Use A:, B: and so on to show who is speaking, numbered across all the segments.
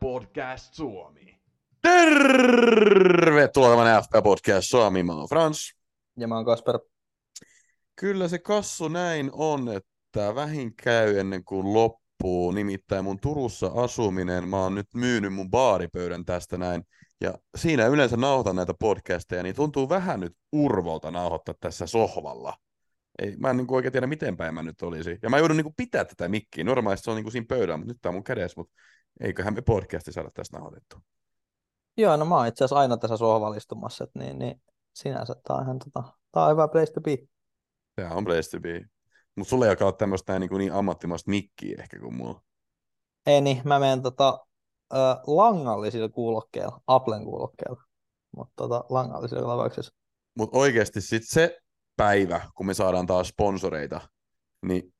A: Podcast Suomi.
B: Tervetuloa tämän FP Podcast Suomi. Mä oon Frans.
C: Ja mä oon Kasper.
B: Kyllä se kassu näin on, että vähin käy ennen kuin loppuu. Nimittäin mun Turussa asuminen, mä oon nyt myynyt mun baaripöydän tästä näin. Ja siinä yleensä nauhoitan näitä podcasteja, niin tuntuu vähän nyt urvolta nauhoittaa tässä sohvalla. Ei, mä en niin kuin oikein tiedä, miten päin mä nyt olisin. Ja mä joudun niin kuin pitää tätä mikkiä. Normaalisti se on niin kuin siinä pöydällä, mutta nyt tää on mun kädessä. Mutta eiköhän me podcasti saada tästä nauhoitettua.
C: Joo, no mä oon itse asiassa aina tässä sohvalla istumassa, että niin, niin sinänsä tää on ihan tota, tää on hyvä place to be.
B: Tää on place to be. Mutta sulla ei ole tämmöistä niin, niin ammattimaista mikkiä ehkä kuin mulla.
C: Ei niin, mä menen tota, ö, langallisilla kuulokkeilla, Applen kuulokkeilla, mutta tota, langallisilla lavauksissa.
B: Mutta oikeasti sit se päivä, kun me saadaan taas sponsoreita, niin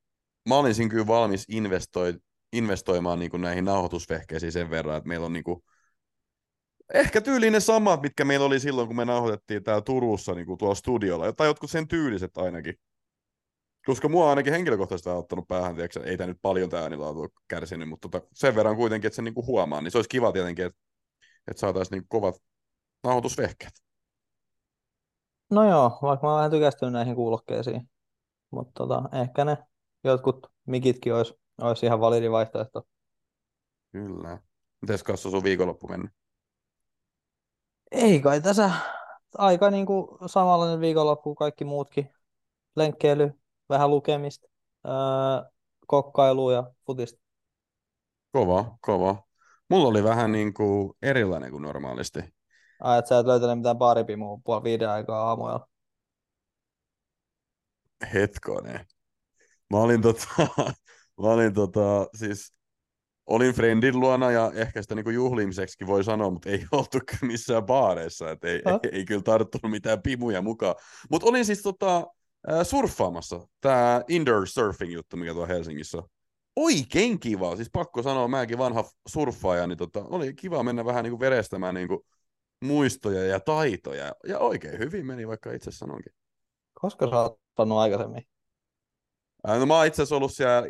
B: mä olisin kyllä valmis investoi, investoimaan niin kuin näihin nauhoitusvehkeisiin sen verran, että meillä on niin kuin, ehkä tyyliin ne samat, mitkä meillä oli silloin, kun me nauhoitettiin täällä Turussa niin kuin tuolla studiolla, tai jotkut sen tyyliset ainakin. Koska mua ainakin henkilökohtaisesti on ottanut päähän, tiiäksä, ei tämä nyt paljon tämä äänilautu ole kärsinyt, mutta tota, sen verran kuitenkin, että se niinku huomaa, niin se olisi kiva tietenkin, että, että saataisiin niinku kovat nauhoitusvehkeet.
C: No joo, vaikka mä oon vähän tykästynyt näihin kuulokkeisiin, mutta tota, ehkä ne jotkut mikitkin olisi, olisi ihan validi vaihtoehto.
B: Kyllä. Mites Kassu sun viikonloppu mennyt?
C: Ei kai tässä aika niin kuin samanlainen viikonloppu kuin kaikki muutkin. Lenkkeily, vähän lukemista, öö, kokkailua ja futista.
B: Kova, kova. Mulla oli vähän niin kuin erilainen kuin normaalisti.
C: Ai, että sä et löytänyt mitään baaripimua puoli viiden aikaa aamuilla.
B: Hetkonen. Mä olin tota, mä olin tota, siis olin friendin luona ja ehkä sitä niinku juhlimiseksi voi sanoa, mutta ei oltu missään baareissa, että ei, ei, ei, kyllä tarttunut mitään pimuja mukaan. Mutta olin siis tota, surffaamassa, tämä indoor surfing juttu, mikä tuo Helsingissä on. Oikein kiva, siis pakko sanoa, mäkin vanha surffaaja, niin tota, oli kiva mennä vähän niinku verestämään niinku muistoja ja taitoja, ja oikein hyvin meni, vaikka itse sanonkin.
C: Koska sä oot aikaisemmin?
B: No mä oon itse asiassa ollut siellä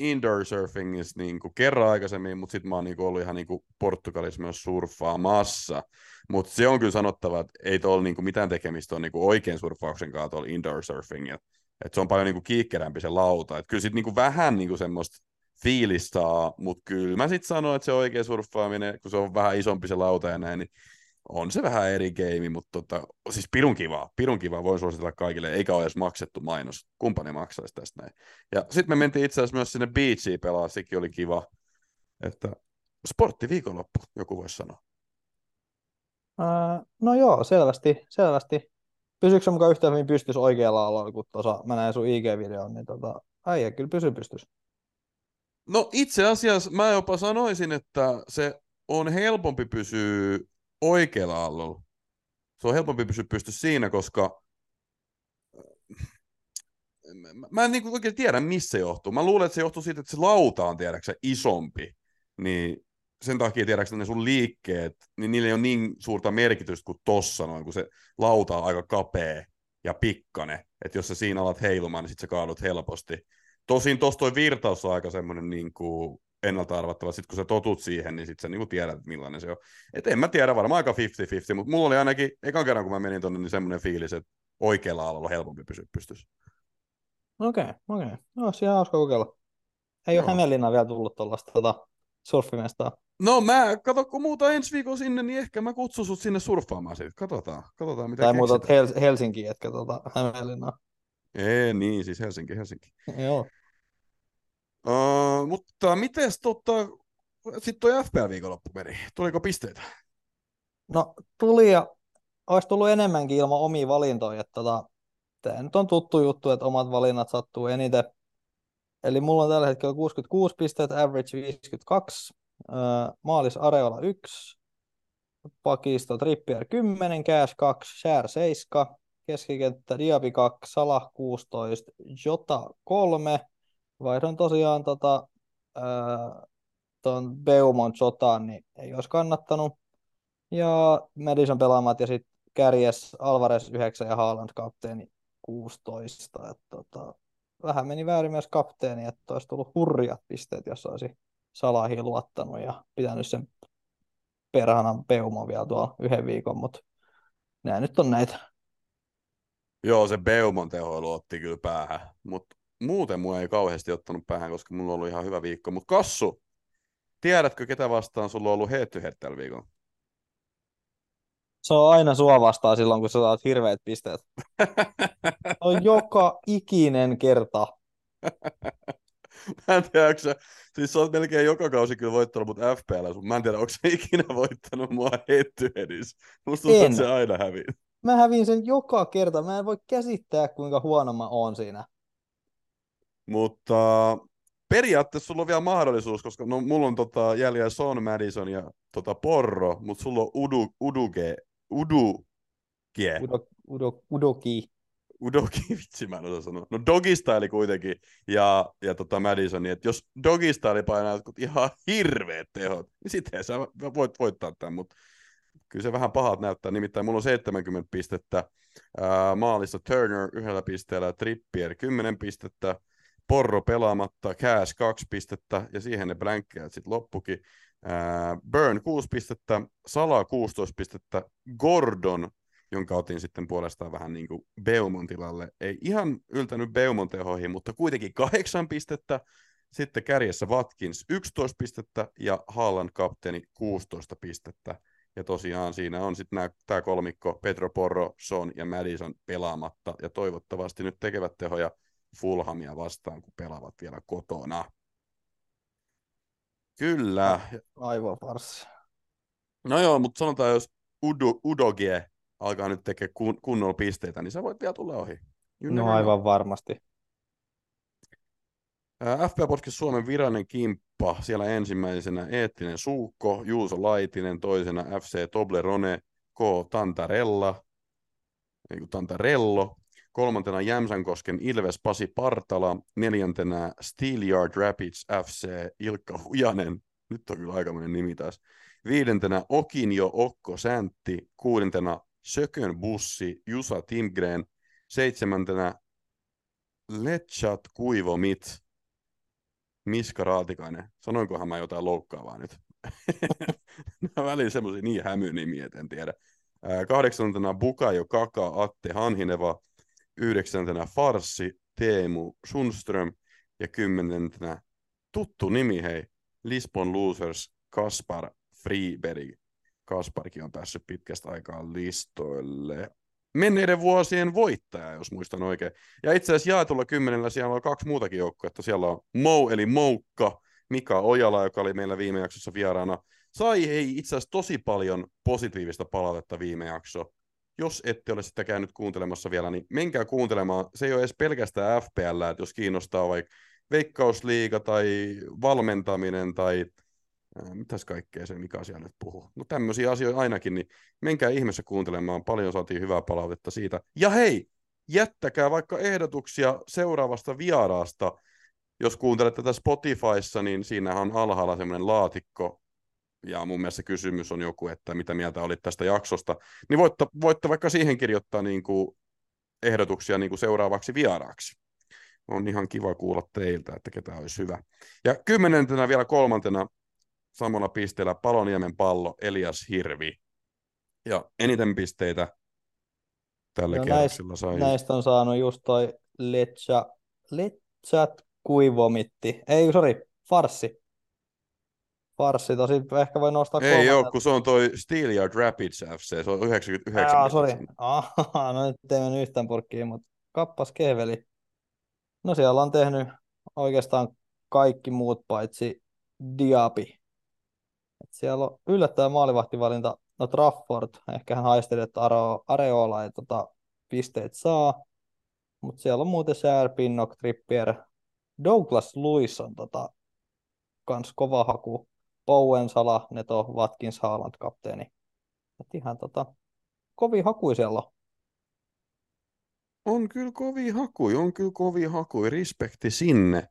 B: indoor surfingissa niin kuin kerran aikaisemmin, mutta sitten mä oon niin kuin ollut ihan niin kuin Portugalissa myös surffaamassa. Mutta se on kyllä sanottava, että ei tuolla niin kuin mitään tekemistä on niin kuin oikein surffauksen kanssa tuolla indoor surfingilla. Et se on paljon niin kuin kiikkerämpi se lauta. Et kyllä sitten niin kuin vähän niin kuin semmoista fiilistä mutta kyllä mä sitten sanon, että se oikea surffaaminen, kun se on vähän isompi se lauta ja näin, niin on se vähän eri game, mutta tota, siis pirun kivaa, pirun kivaa voin suositella kaikille, eikä ole edes maksettu mainos, kumpa ne maksaisi tästä näin. Ja sitten me mentiin itse asiassa myös sinne beachiin pelaa, sekin oli kiva, että sporttiviikonloppu, joku voisi sanoa.
C: Ää, no joo, selvästi, selvästi. Pysyykö se mukaan yhtä hyvin pystys oikealla alalla, kun tuossa mä näin sun IG-videon, niin tota, äijä kyllä pysy pystys.
B: No itse asiassa mä jopa sanoisin, että se on helpompi pysyä oikealla allolla. Se on helpompi pysyä pysty siinä, koska mä en niin oikein tiedä, missä se johtuu. Mä luulen, että se johtuu siitä, että se lauta on tiedäksä isompi. Niin sen takia tiedäksä ne sun liikkeet, niin niillä ei ole niin suurta merkitystä kuin tossa noin, kun se lauta on aika kapea ja pikkane. Että jos sä siinä alat heilumaan, niin sit sä kaadut helposti. Tosin tossa toi virtaus on aika semmoinen niin kuin ennalta arvattava. Sitten kun sä totut siihen, niin sitten sä niinku tiedät, millainen se on. Et en mä tiedä, varmaan aika 50-50, mutta mulla oli ainakin ekan kerran, kun mä menin tonne, niin semmoinen fiilis, että oikealla alalla on helpompi pysyä pystyssä.
C: Okei, okay, okei. Okay. No, ihan hauska kokeilla. Ei Joo. ole Hämeenlinnaan vielä tullut tuollaista tota, surfimestaa.
B: No mä, kato kun muuta ensi viikolla sinne, niin ehkä mä kutsun sut sinne surffaamaan siitä. Katsotaan, katsotaan mitä
C: Tai muutat Hel- Helsinkiin, etkä tota Hämeenlinnaan.
B: Ei, niin, siis Helsinki, Helsinki.
C: Joo.
B: Uh, mutta miten tota, sitten toi FPL-viikonloppu meni? Tuliko pisteitä?
C: No tuli ja olisi tullut enemmänkin ilman omia valintoja. Että tota, tämä nyt on tuttu juttu, että omat valinnat sattuu eniten. Eli mulla on tällä hetkellä 66 pistettä, average 52, uh, maalis Areola 1, pakisto Trippier 10, Cash 2, Share 7, keskikenttä Diaby 2, Salah 16, Jota 3, vaihdoin tosiaan tota, tuon Beumont sotaan, niin ei olisi kannattanut. Ja Madison pelaamat ja sitten kärjes Alvarez 9 ja Haaland kapteeni 16. Et, tota, vähän meni väärin myös kapteeni, että olisi tullut hurjat pisteet, jos olisi Salahiin luottanut ja pitänyt sen perhanan peumon vielä tuolla yhden viikon, mutta nämä nyt on näitä.
B: Joo, se Beumon tehoilu otti kyllä päähän, mutta muuten mua ei kauheasti ottanut päähän, koska mulla on ollut ihan hyvä viikko. Mutta Kassu, tiedätkö ketä vastaan sulla on ollut head to head tällä viikolla?
C: Se on aina sua vastaan silloin, kun sä saat hirveät pisteet. on joka ikinen kerta.
B: mä en tiedä, onko sä, siis sä oot melkein joka kausi kyllä voittanut mut FPL, mutta mä en tiedä, onko se ikinä voittanut mua to headissä. Musta tuntuu, että se aina hävii.
C: Mä hävin sen joka kerta. Mä en voi käsittää, kuinka huono mä oon siinä.
B: Mutta periaatteessa sulla on vielä mahdollisuus, koska no, mulla on tota, jäljellä Son Madison ja tota, Porro, mutta sulla on Udu, Uduge, Udu,
C: Udo, Udo, Udoki.
B: Udoki, vitsi mä en osaa sanoa. No Dogistyle kuitenkin ja, ja tota Madison, että jos Dogistyle painaa jotkut ihan hirveät tehot, niin sitten sä voit voittaa tämän, mutta kyllä se vähän pahat näyttää. Nimittäin mulla on 70 pistettä, ää, maalissa Turner yhdellä pisteellä, Trippier 10 pistettä, Porro pelaamatta, Cash 2 pistettä ja siihen ne blankkeet sitten loppukin. Burn 6 pistettä, Sala 16 pistettä, Gordon jonka otin sitten puolestaan vähän niin kuin Beumon tilalle. Ei ihan yltänyt Beumon tehoihin, mutta kuitenkin kahdeksan pistettä. Sitten kärjessä Watkins 11 pistettä ja Haaland kapteeni 16 pistettä. Ja tosiaan siinä on sitten tämä kolmikko, Petro Porro, Son ja Madison pelaamatta. Ja toivottavasti nyt tekevät tehoja Fulhamia vastaan, kun pelaavat vielä kotona. Kyllä.
C: Aivan farsi.
B: No joo, mutta sanotaan, jos Udo, Udogie alkaa nyt tekemään kun, kunnolla pisteitä, niin sä voit vielä tulla ohi.
C: You no aivan know. varmasti.
B: FP Podcast Suomen virallinen kimppa, siellä ensimmäisenä Eettinen Suukko, Juuso Laitinen, toisena FC Toblerone, K. Tantarella, ei Tantarello, kolmantena Jämsänkosken Ilves Pasi Partala, neljäntenä Steelyard Rapids FC Ilkka Hujanen, nyt on kyllä aikamoinen nimi taas, viidentenä Okinjo Okko Säntti, kuudentena Sökön bussi Jusa Timgren, seitsemäntenä Letchat Kuivomit, Miska Raatikainen. Sanoinkohan mä jotain loukkaavaa nyt? Nämä väliin semmoisia niin hämynimiä, en tiedä. Kahdeksantena Bukajo Kaka Atte Hanhineva, yhdeksäntenä Farsi Teemu Sundström ja kymmenentenä tuttu nimi hei, Lisbon Losers Kaspar Friberg. Kasparkin on päässyt pitkästä aikaa listoille. Menneiden vuosien voittaja, jos muistan oikein. Ja itse asiassa jaetulla kymmenellä siellä on kaksi muutakin joukkuetta. Siellä on Mou eli Moukka, Mika Ojala, joka oli meillä viime jaksossa vieraana. Sai ei itse asiassa tosi paljon positiivista palautetta viime jakso. Jos ette ole sitä käynyt kuuntelemassa vielä, niin menkää kuuntelemaan. Se ei ole edes pelkästään FPL, että jos kiinnostaa vaikka veikkausliiga tai valmentaminen tai mitäs kaikkea se Mika siellä nyt puhuu. No tämmöisiä asioita ainakin, niin menkää ihmeessä kuuntelemaan, paljon saatiin hyvää palautetta siitä. Ja hei, jättäkää vaikka ehdotuksia seuraavasta vieraasta. Jos kuuntelette tätä Spotifyssa, niin siinä on alhaalla semmoinen laatikko, ja mun mielestä kysymys on joku, että mitä mieltä olit tästä jaksosta, niin voitte, voitte vaikka siihen kirjoittaa niin kuin ehdotuksia niin kuin seuraavaksi vieraaksi. On ihan kiva kuulla teiltä, että ketä olisi hyvä. Ja kymmenentenä vielä kolmantena samalla pisteellä Paloniemen pallo, Elias Hirvi. Ja eniten pisteitä tällä no kierroksella sai.
C: Näistä on saanut just toi Letcha, Letchat kuivomitti. Ei, sorry, Farsi. Farsi, tosi ehkä voi nostaa
B: Ei joo, kun se on toi Steelyard Rapids FC, se on 99. Jaa,
C: sori. Aha, no nyt ei mennyt yhtään purkkiin, mutta kappas keveli. No siellä on tehnyt oikeastaan kaikki muut paitsi Diapi. Et siellä on yllättävä maalivahtivalinta. No Trafford, ehkä hän haisteli, että Areola ei tota, pisteet saa. Mutta siellä on muuten Sär, Pinnock, Trippier. Douglas Lewis on tota, kans kova haku. Bowen, Sala, Neto, Watkins, Haaland, kapteeni. Et ihan tota, kovi haku siellä on.
B: Kyllä kovi hakui, on kyllä kovi hakui. Respekti sinne.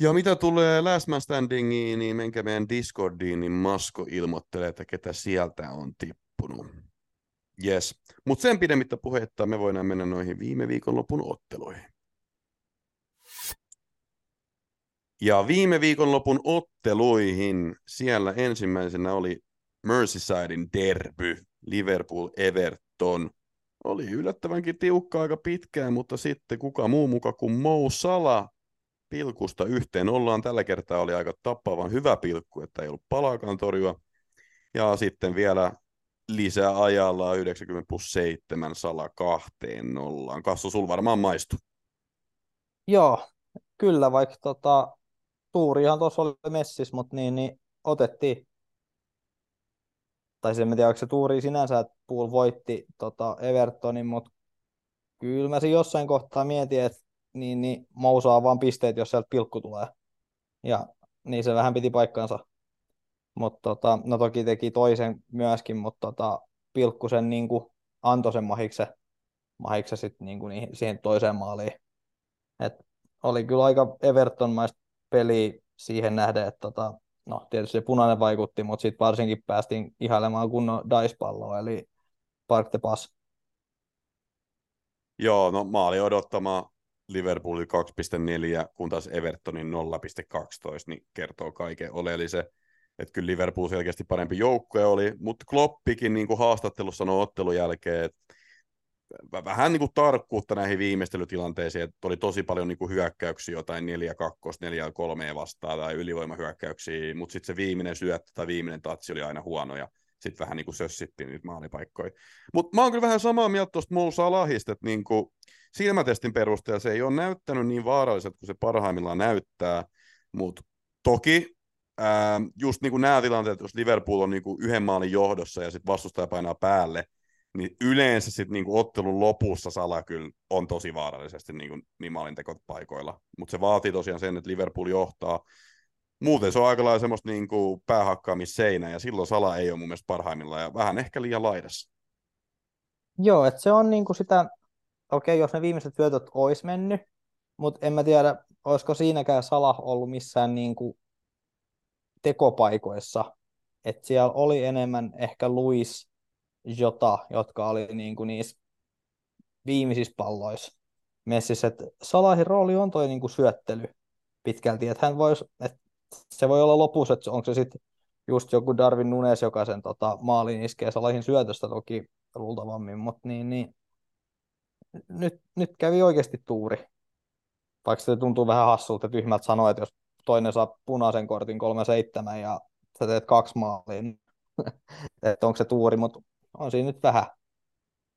B: Ja mitä tulee Last Man Standingiin, niin menkää meidän Discordiin, niin Masko ilmoittelee, että ketä sieltä on tippunut. Yes. Mutta sen pidemmittä puhetta me voidaan mennä noihin viime viikonlopun otteluihin. Ja viime viikonlopun otteluihin siellä ensimmäisenä oli Merseysidein derby, Liverpool-Everton. Oli yllättävänkin tiukka aika pitkään, mutta sitten kuka muu muka kuin Mo Salah pilkusta yhteen ollaan. Tällä kertaa oli aika tappavan hyvä pilkku, että ei ollut palaakaan torjua. Ja sitten vielä lisää ajalla 90 plus 7 Sala kahteen nollaan. Kassu, sul varmaan maistu.
C: Joo, kyllä, vaikka tota, tuurihan tuossa oli messis, mutta niin, niin otettiin. Tai se en tiedä, onko se tuuri sinänsä, että Pool voitti tota Evertonin, mutta kyllä mä jossain kohtaa mietin, että niin, niin mousaa vaan pisteet, jos sieltä pilkku tulee. Ja niin se vähän piti paikkansa. Mutta tota, no toki teki toisen myöskin, mutta tota, pilkku sen niin kuin, antoi sen mahikse, mahikse sit, niin kuin, siihen toiseen maaliin. Et oli kyllä aika Everton-maista peli siihen nähden, että tota, no tietysti se punainen vaikutti, mutta sitten varsinkin päästiin ihailemaan kunnon dice-palloa, eli Park the Pass.
B: Joo, no maali odottama Liverpoolin 2.4, kun taas Evertonin 0.12, niin kertoo kaiken oleellisen. Että kyllä Liverpool selkeästi parempi joukkue oli, mutta Kloppikin niin kuin haastattelussa sanoi ottelun jälkeen, että vähän niin kuin tarkkuutta näihin viimeistelytilanteisiin, että oli tosi paljon niin kuin hyökkäyksiä, jotain 4-2, 4-3 vastaan tai ylivoimahyökkäyksiä, mutta sitten se viimeinen syöttö tai viimeinen tatsi oli aina huono ja sitten vähän niin kuin sössittiin niitä maalipaikkoja. Mutta mä oon kyllä vähän samaa mieltä tuosta Mou Salahista, että niin kuin silmätestin perusteella se ei ole näyttänyt niin vaaralliselta kuin se parhaimmillaan näyttää, mutta toki ää, just niin kuin nämä tilanteet, jos Liverpool on niin kuin yhden maalin johdossa ja sitten vastustaja painaa päälle, niin yleensä sitten niinku ottelun lopussa Sala kyllä on tosi vaarallisesti niinku, niin maalintekot paikoilla. Mutta se vaatii tosiaan sen, että Liverpool johtaa. Muuten se on aika lailla semmoista niinku päähakkaamisseinää, ja silloin Sala ei ole mun mielestä parhaimmillaan, ja vähän ehkä liian laidassa.
C: Joo, että se on niinku sitä, okei, jos ne viimeiset syötöt olisi mennyt, mutta en mä tiedä, olisiko siinäkään Sala ollut missään niinku tekopaikoissa. Että siellä oli enemmän ehkä Luis Jota, jotka oli niin kuin niissä viimeisissä palloissa messissä. Että Salahin rooli on toi niin kuin syöttely pitkälti, että hän vois, että se voi olla lopussa, että onko se sitten just joku Darwin Nunes, joka sen tota, maalin iskee Salahin syötöstä toki luultavammin, mutta niin, niin, nyt, nyt kävi oikeasti tuuri. Vaikka se tuntuu vähän hassulta tyhmältä sanoa, että jos toinen saa punaisen kortin 3-7 ja sä teet kaksi maalia, niin että onko se tuuri, mutta on siinä nyt vähän,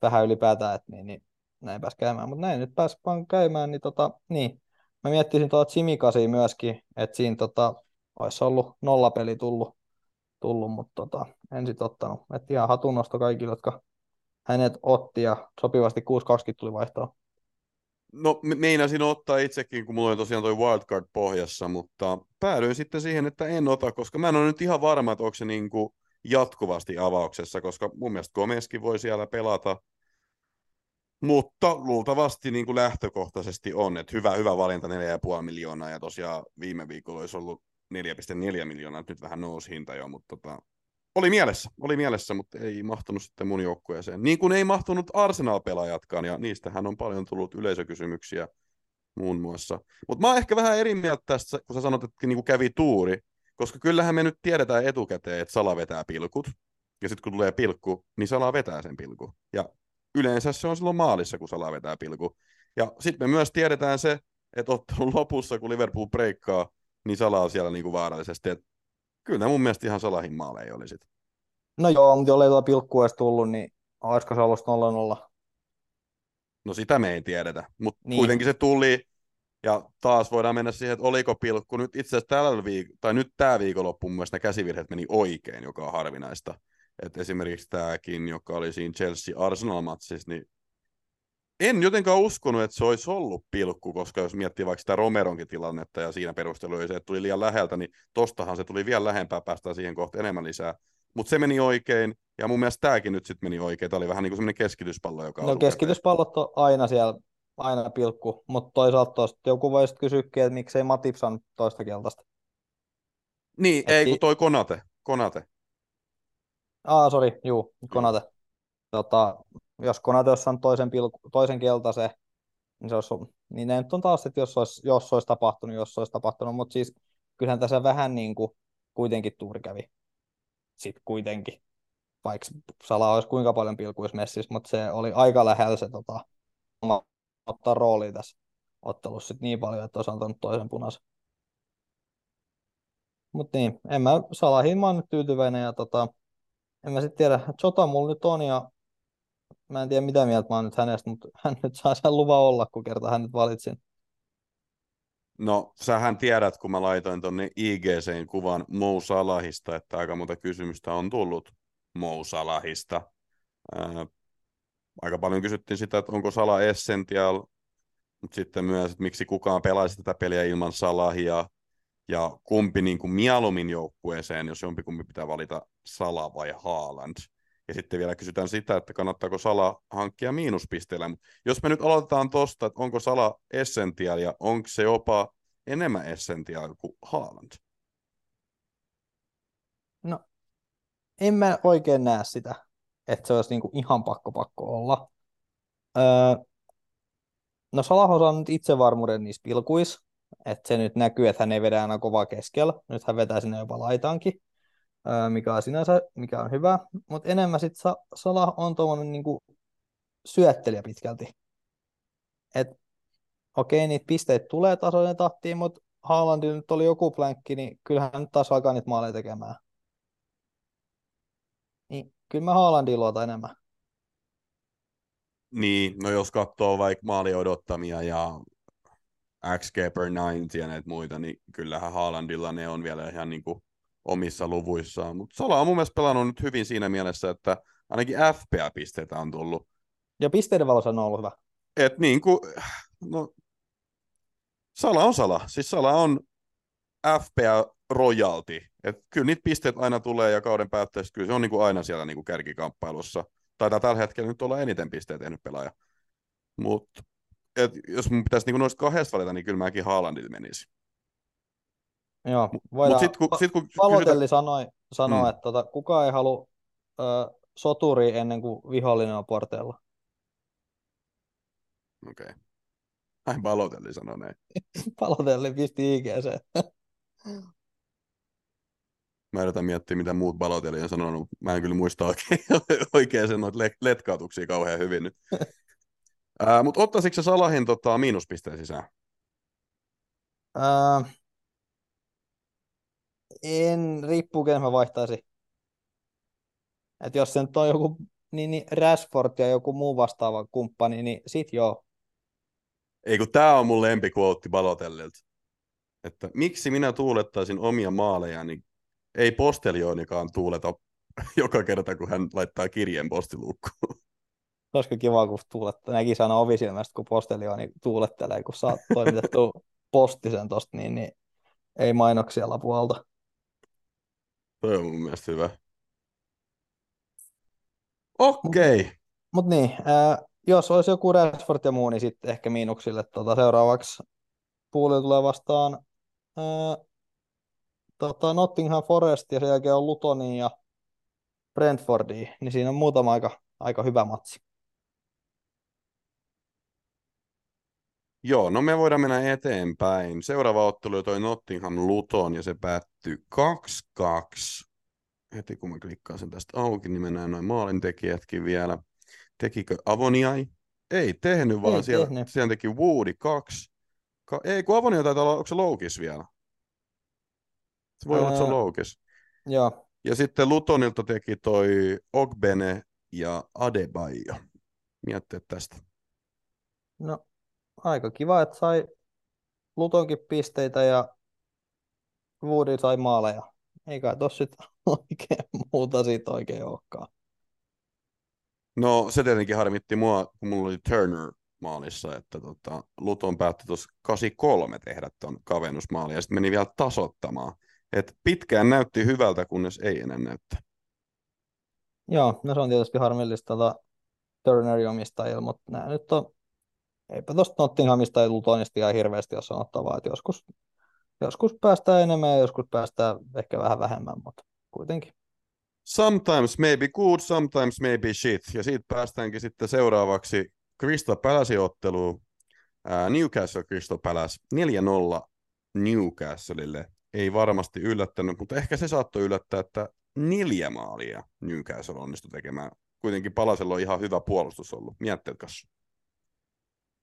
C: vähän ylipäätään, että niin, niin näin pääsi käymään, mutta näin nyt pääsi vaan käymään, niin, tota, niin. mä miettisin tuota Simikasi myöskin, että siinä tota, olisi ollut nollapeli tullut, tullut mutta tota, en sit ottanut. Et ihan hatunnosto kaikille, jotka hänet otti ja sopivasti 6.20 tuli vaihtoa.
B: No meinasin ottaa itsekin, kun mulla oli tosiaan toi wildcard pohjassa, mutta päädyin sitten siihen, että en ota, koska mä en ole nyt ihan varma, että onko se niinku jatkuvasti avauksessa, koska mun mielestä Gomeskin voi siellä pelata, mutta luultavasti niin kuin lähtökohtaisesti on, että hyvä, hyvä valinta 4,5 miljoonaa, ja tosiaan viime viikolla olisi ollut 4,4 miljoonaa, nyt vähän nousi hinta jo, mutta tota, oli mielessä, oli mielessä, mutta ei mahtunut sitten mun joukkueeseen. Niin kuin ei mahtunut Arsenal-pelaajatkaan, ja niistähän on paljon tullut yleisökysymyksiä muun muassa. Mutta mä oon ehkä vähän eri mieltä tästä, kun sä sanot, että niin kuin kävi tuuri, koska kyllähän me nyt tiedetään etukäteen, että Sala vetää pilkut, ja sitten kun tulee pilkku, niin Sala vetää sen pilku. Ja yleensä se on silloin maalissa, kun Sala vetää pilku. Ja sitten me myös tiedetään se, että ottelun lopussa, kun Liverpool breikkaa, niin Sala on siellä niinku vaarallisesti. Et kyllä mun mielestä ihan Salahin maaleja oli sit.
C: No joo, mutta jollei tuota pilkkua edes tullut, niin olisiko se ollut 0-0?
B: No sitä me ei tiedetä, mutta niin. kuitenkin se tuli, ja taas voidaan mennä siihen, että oliko pilkku. Nyt itse asiassa tällä viik- tai nyt tämä viikonloppu mun mielestä käsivirheet meni oikein, joka on harvinaista. Et esimerkiksi tämäkin, joka oli siinä Chelsea-Arsenal-matsissa, niin en jotenkaan uskonut, että se olisi ollut pilkku, koska jos miettii vaikka sitä Romeronkin tilannetta ja siinä perustelu se, että tuli liian läheltä, niin tostahan se tuli vielä lähempää, päästään siihen kohta enemmän lisää. Mutta se meni oikein, ja mun mielestä tämäkin nyt sitten meni oikein. Tämä oli vähän niin kuin semmoinen keskityspallo, joka
C: No keskityspallot on aina siellä aina pilkku, mutta toisaalta tosta joku voisi kysyäkin, että miksei Matip saanut toista keltaista.
B: Niin, Et ei kun toi Konate. Konate.
C: Aa, sori, juu, Konate. Tota, jos Konate olisi saanut toisen, pilku, toisen keltaisen, niin, se olisi, niin ne nyt on taas, että jos olisi, jos olisi tapahtunut, jos olisi tapahtunut, mutta siis kyllähän tässä vähän niin kuin kuitenkin tuuri kävi. Sitten kuitenkin. Vaikka Sala olisi kuinka paljon pilkuisi messissä, mutta se oli aika lähellä se tota, ottaa rooli tässä ottelussa sit niin paljon, että olisi antanut toisen punaisen. Mutta niin, en mä Salahin mä nyt tyytyväinen ja tota, en mä sitten tiedä, Jota mulla nyt on ja mä en tiedä mitä mieltä mä oon nyt hänestä, mutta hän nyt saa sen luvan olla, kun kerta hän nyt valitsin.
B: No, sähän tiedät, kun mä laitoin tonne IGCin kuvan Mou Salahista, että aika monta kysymystä on tullut Mou Salahista. Ää, aika paljon kysyttiin sitä, että onko Sala essential, mutta sitten myös, että miksi kukaan pelaisi tätä peliä ilman Salahia, ja kumpi niin kuin mieluummin joukkueeseen, jos jompikumpi pitää valita Sala vai Haaland. Ja sitten vielä kysytään sitä, että kannattaako Sala hankkia miinuspisteellä. Jos me nyt aloitetaan tuosta, että onko Sala essential ja onko se jopa enemmän essential kuin Haaland?
C: No, en mä oikein näe sitä, että se olisi niinku ihan pakko pakko olla. Öö, no Salah on saanut itsevarmuuden niissä pilkuissa, että se nyt näkyy, että hän ei vedä aina kovaa keskellä. Nyt hän vetää sinne jopa laitaankin, mikä on sinänsä mikä on hyvä. Mutta enemmän sitten Salah on tuommoinen niinku syöttelijä pitkälti. Et, okei, niitä pisteitä tulee tasoinen tahtiin, mutta Haalandilla nyt oli joku plänkki, niin kyllähän nyt taas alkaa niitä maaleja tekemään. Niin, kyllä mä Haalandilla luotan enemmän.
B: Niin, no jos katsoo vaikka maali odottamia ja XG per 90 ja näitä muita, niin kyllähän Haalandilla ne on vielä ihan niin kuin omissa luvuissaan. Mutta Sala on mun mielestä pelannut nyt hyvin siinä mielessä, että ainakin FPA-pisteitä on tullut.
C: Ja pisteiden valossa on ollut hyvä.
B: Et niin kuin, no, Sala on Sala. Siis Sala on FPA royalty. Et kyllä niitä pisteet aina tulee ja kauden päätteestä kyllä se on niin kuin aina siellä niin kuin kärkikamppailussa. Taitaa tällä hetkellä nyt olla eniten pisteitä tehnyt pelaaja. Mutta et jos mun pitäisi niinku noista kahdesta valita, niin kyllä mäkin Haalandille menisi.
C: Joo, voidaan. Mut
B: sit, kun, sit, kun
C: Palotelli kysytä... sanoi, sanoi mm. että tota, kukaan ei halua ö, soturi ennen kuin vihollinen on porteella.
B: Okei. Okay. Ai Palotelli sanoi näin.
C: Palotelli pisti IGC.
B: Mä yritän miettiä, mitä muut Balotelli on sanonut. Mä en kyllä muista oikein, oikein sen noita letkautuksia kauhean hyvin nyt. Mutta ottaisitko Salahin tota, miinuspisteen sisään?
C: Uh, en, riippuu kenen mä vaihtaisin. Et jos se nyt on joku niin, niin Rashford ja joku muu vastaava kumppani, niin sit joo.
B: Ei kun tää on mun lempikuotti Balotellilta. Että miksi minä tuulettaisin omia maaleja, niin ei posteljoonikaan tuuleta joka kerta, kun hän laittaa kirjeen postiluukkuun.
C: Olisiko kiva, kun tuulettaa, näkisi aina ovisilmästä, kun postelioni tuulettelee, kun saat toimitettu postisen tosta, niin, niin ei mainoksia lapualta.
B: Toi on mun mielestä hyvä. Okei. Okay.
C: Mutta niin, äh, jos olisi joku Rashford ja muu, niin sitten ehkä miinuksille tota, seuraavaksi puoli tulee vastaan äh, tota, Nottingham Forest ja sen jälkeen on Lutonin ja Brentfordi, niin siinä on muutama aika, aika hyvä matsi.
B: Joo, no me voidaan mennä eteenpäin. Seuraava ottelu toi Nottingham Luton ja se päättyy 2-2. Heti kun mä klikkaan sen tästä auki, niin mennään noin maalintekijätkin vielä. Tekikö Avoniai? Ei tehnyt, vaan Ei siellä, tehnyt. siellä teki Woody 2. Ka- ei, kun Avonia taitaa olla, onko se Loukis vielä? Se voi Ää... olla, että se on Loukis.
C: Joo.
B: Ja sitten Lutonilta teki toi Ogbene ja Adebayo. Miettii tästä.
C: No, aika kiva, että sai Lutonkin pisteitä ja Woody sai maaleja. Eikä tos sit oikein muuta siitä oikein olekaan.
B: No se tietenkin harmitti mua, kun mulla oli Turner maalissa, että tota, Luton päätti tuossa 83 tehdä ton kavennusmaali ja sitten meni vielä tasottamaan. Et pitkään näytti hyvältä, kunnes ei enää näyttä.
C: Joo, no se on tietysti harmillista tota Turnerin omistajilla, mutta nämä nyt on eipä tuosta Nottinghamista ja Lutonista ihan hirveästi ole sanottavaa, että joskus, joskus päästään enemmän ja joskus päästään ehkä vähän vähemmän, mutta kuitenkin.
B: Sometimes maybe good, sometimes maybe shit. Ja siitä päästäänkin sitten seuraavaksi Krista Palace-otteluun. Newcastle Crystal Palace 4-0 Newcastlelle. Ei varmasti yllättänyt, mutta ehkä se saattoi yllättää, että neljä maalia Newcastle onnistui tekemään. Kuitenkin Palasella on ihan hyvä puolustus ollut. Mietteet kanssa.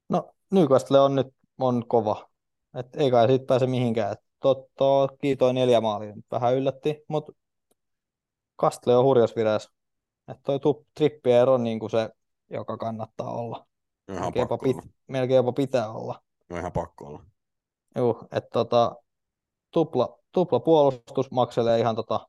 C: No Newcastle on nyt on kova. Et ei kai siitä pääse mihinkään. Et toki toi neljä maalia vähän yllätti, mutta Kastle on hurjas vireessä. Että toi tup, trippier on niin kuin se, joka kannattaa olla.
B: Ihan
C: Melkein jopa, pit, melkein jopa pitää olla.
B: On ihan pakko olla.
C: Juu, että tota, tupla, tupla puolustus makselee ihan, tota,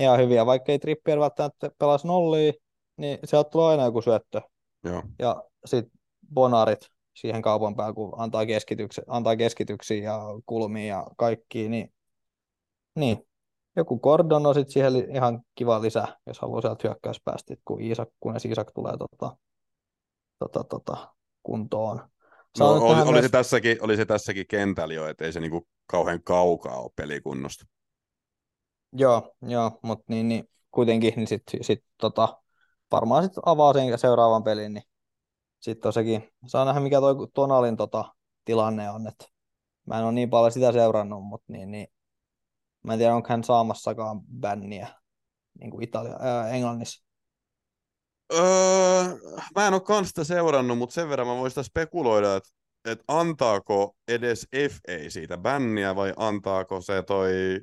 C: ihan hyviä. Vaikka ei Trippier välttämättä pelasi nollia, niin sieltä tulee aina joku syöttö.
B: Joo.
C: Ja sitten bonarit siihen kaupan päälle, kun antaa, keskityksiä, antaa keskityksiä ja kulmia ja kaikkia, niin, niin joku Gordon on sitten siihen ihan kiva lisä, jos haluaa sieltä hyökkäyspäästä, kun Iisak, kunnes Iisak tulee tota, tota, tota, kuntoon.
B: No, oli, oli,
C: myös-
B: se tässäkin, oli se tässäkin kentällä jo, ettei se niinku kauhean kaukaa ole pelikunnosta.
C: Joo, joo mutta niin, niin, kuitenkin niin sit, sit, tota, varmaan sit avaa sen seuraavan pelin, niin sitten on sekin, saa nähdä mikä toi Tonalin tota, tilanne on, että mä en ole niin paljon sitä seurannut, mutta niin, niin, mä en tiedä, onko hän saamassakaan bänniä niin kuin Italia, ää, Englannissa.
B: Öö, mä en ole kans sitä seurannut, mutta sen verran mä voin sitä spekuloida, että, että antaako edes FA siitä bänniä vai antaako se toi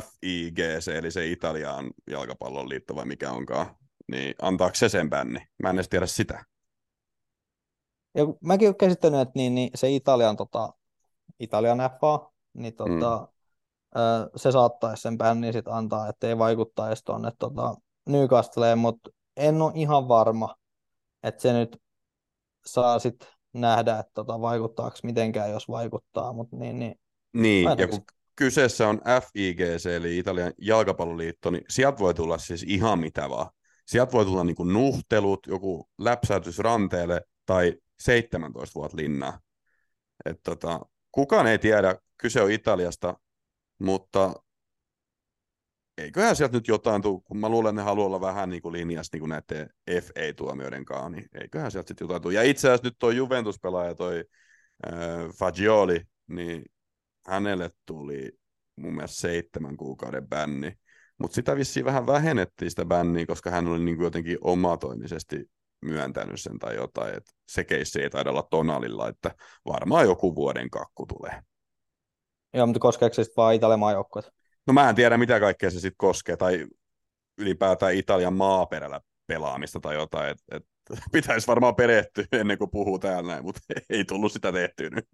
B: FIGC, eli se Italian jalkapallon liitto vai mikä onkaan, niin antaako se sen bänni? Mä en edes tiedä sitä.
C: Ja mäkin olen käsittänyt, että niin, niin se Italian, tota, Italian FA, niin tota, mm. se saattaisi sen bännin sit antaa, ettei vaikuttaisi tuonne tota, Newcastleen, mutta en ole ihan varma, että se nyt saa sitten nähdä, että tota, vaikuttaako mitenkään, jos vaikuttaa, mutta niin, niin
B: Niin, ja kun kyseessä on FIGC, eli Italian jalkapalloliitto, niin sieltä voi tulla siis ihan mitä vaan. Sieltä voi tulla niinku nuhtelut, joku läpsäytys ranteelle tai 17 vuotta linnaa. Et tota, kukaan ei tiedä, kyse on Italiasta, mutta eiköhän sieltä nyt jotain tule, kun mä luulen, että ne haluaa olla vähän niin kuin linjassa niin kuin näiden FA-tuomioiden kanssa, niin eiköhän sieltä sitten jotain tule. Ja itse asiassa nyt toi Juventus-pelaaja, toi äh, Fagioli, niin hänelle tuli mun mielestä seitsemän kuukauden bänni. Mutta sitä vissiin vähän vähennettiin sitä bänniä, koska hän oli niin kuin jotenkin omatoimisesti myöntänyt sen tai jotain. Et se keissi ei taida olla tonalilla, että varmaan joku vuoden kakku tulee.
C: joo, mutta koskeeko se sitten vaan Italian maajoukkueet?
B: No mä en tiedä, mitä kaikkea se sitten koskee, tai ylipäätään Italian maaperällä pelaamista tai jotain. Et, et, pitäisi varmaan perehtyä ennen kuin puhuu täällä näin, mutta ei tullut sitä tehtyä nyt.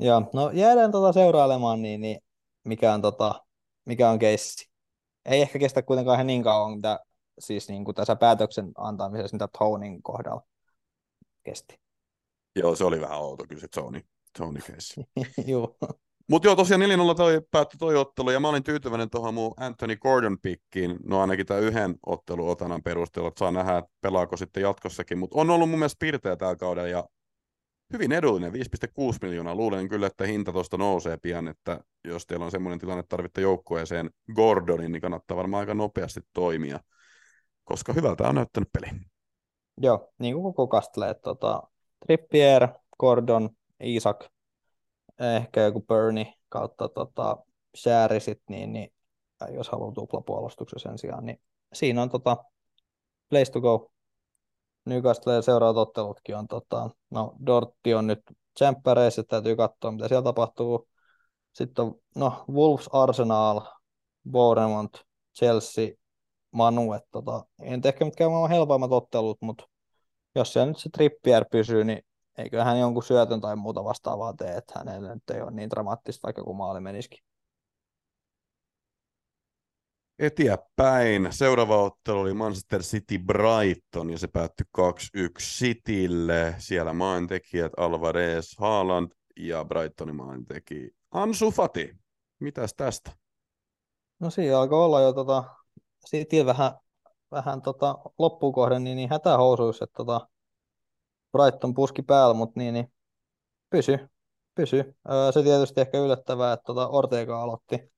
C: Joo, no jäädään tota seurailemaan, niin, niin mikä on, tota, mikä on keissi. Ei ehkä kestä kuitenkaan ihan niin kauan, mitä siis niin kuin tässä päätöksen antamisessa, mitä Tonin kohdalla kesti.
B: Joo, se oli vähän outo kyllä se Sony, Sony keissi.
C: Joo.
B: Mutta joo, tosiaan 4-0 toi, päättyi toi ottelu, ja mä olin tyytyväinen tuohon mun Anthony Gordon pikkiin, no ainakin tämän yhden otteluotanan perusteella, että saa nähdä, että pelaako sitten jatkossakin, mutta on ollut mun mielestä pirteä tällä kaudella, ja hyvin edullinen, 5,6 miljoonaa. Luulen kyllä, että hinta tuosta nousee pian, että jos teillä on semmoinen tilanne, että tarvitte joukkueeseen Gordonin, niin kannattaa varmaan aika nopeasti toimia, koska hyvältä on näyttänyt peli.
C: Joo, niin kuin koko Kastle, että tota, Trippier, Gordon, Isak, ehkä joku Bernie kautta tota, Shääri sit, niin, niin jos haluaa tuplapuolustuksen sen sijaan, niin siinä on tota, place to go. Newcastle seuraavat ottelutkin on, tota, no Dortti on nyt tsemppäreissä, täytyy katsoa mitä siellä tapahtuu. Sitten on, no Wolves, Arsenal, Bournemouth, Chelsea, Manu, että tota, nyt ehkä mitkään helpoimmat ottelut, mutta jos siellä nyt se Trippier pysyy, niin eikö hän jonkun syötön tai muuta vastaavaa tee, että hänelle nyt ei ole niin dramaattista, vaikka kun maali menisikin.
B: Eteenpäin. Seuraava ottelu oli Manchester City Brighton ja se päättyi 2-1 Citylle. Siellä maaintekijät Alvarez, Haaland ja Brightonin maanteki Ansu Fati. Mitäs tästä?
C: No siinä alkoi olla jo tota, City vähän, vähän tota, loppuun kohden niin, niin hätähousuissa, että tota, Brighton puski päällä, mutta niin, niin pysy, pysy. Öö, se tietysti ehkä yllättävää, että tota Ortega aloitti,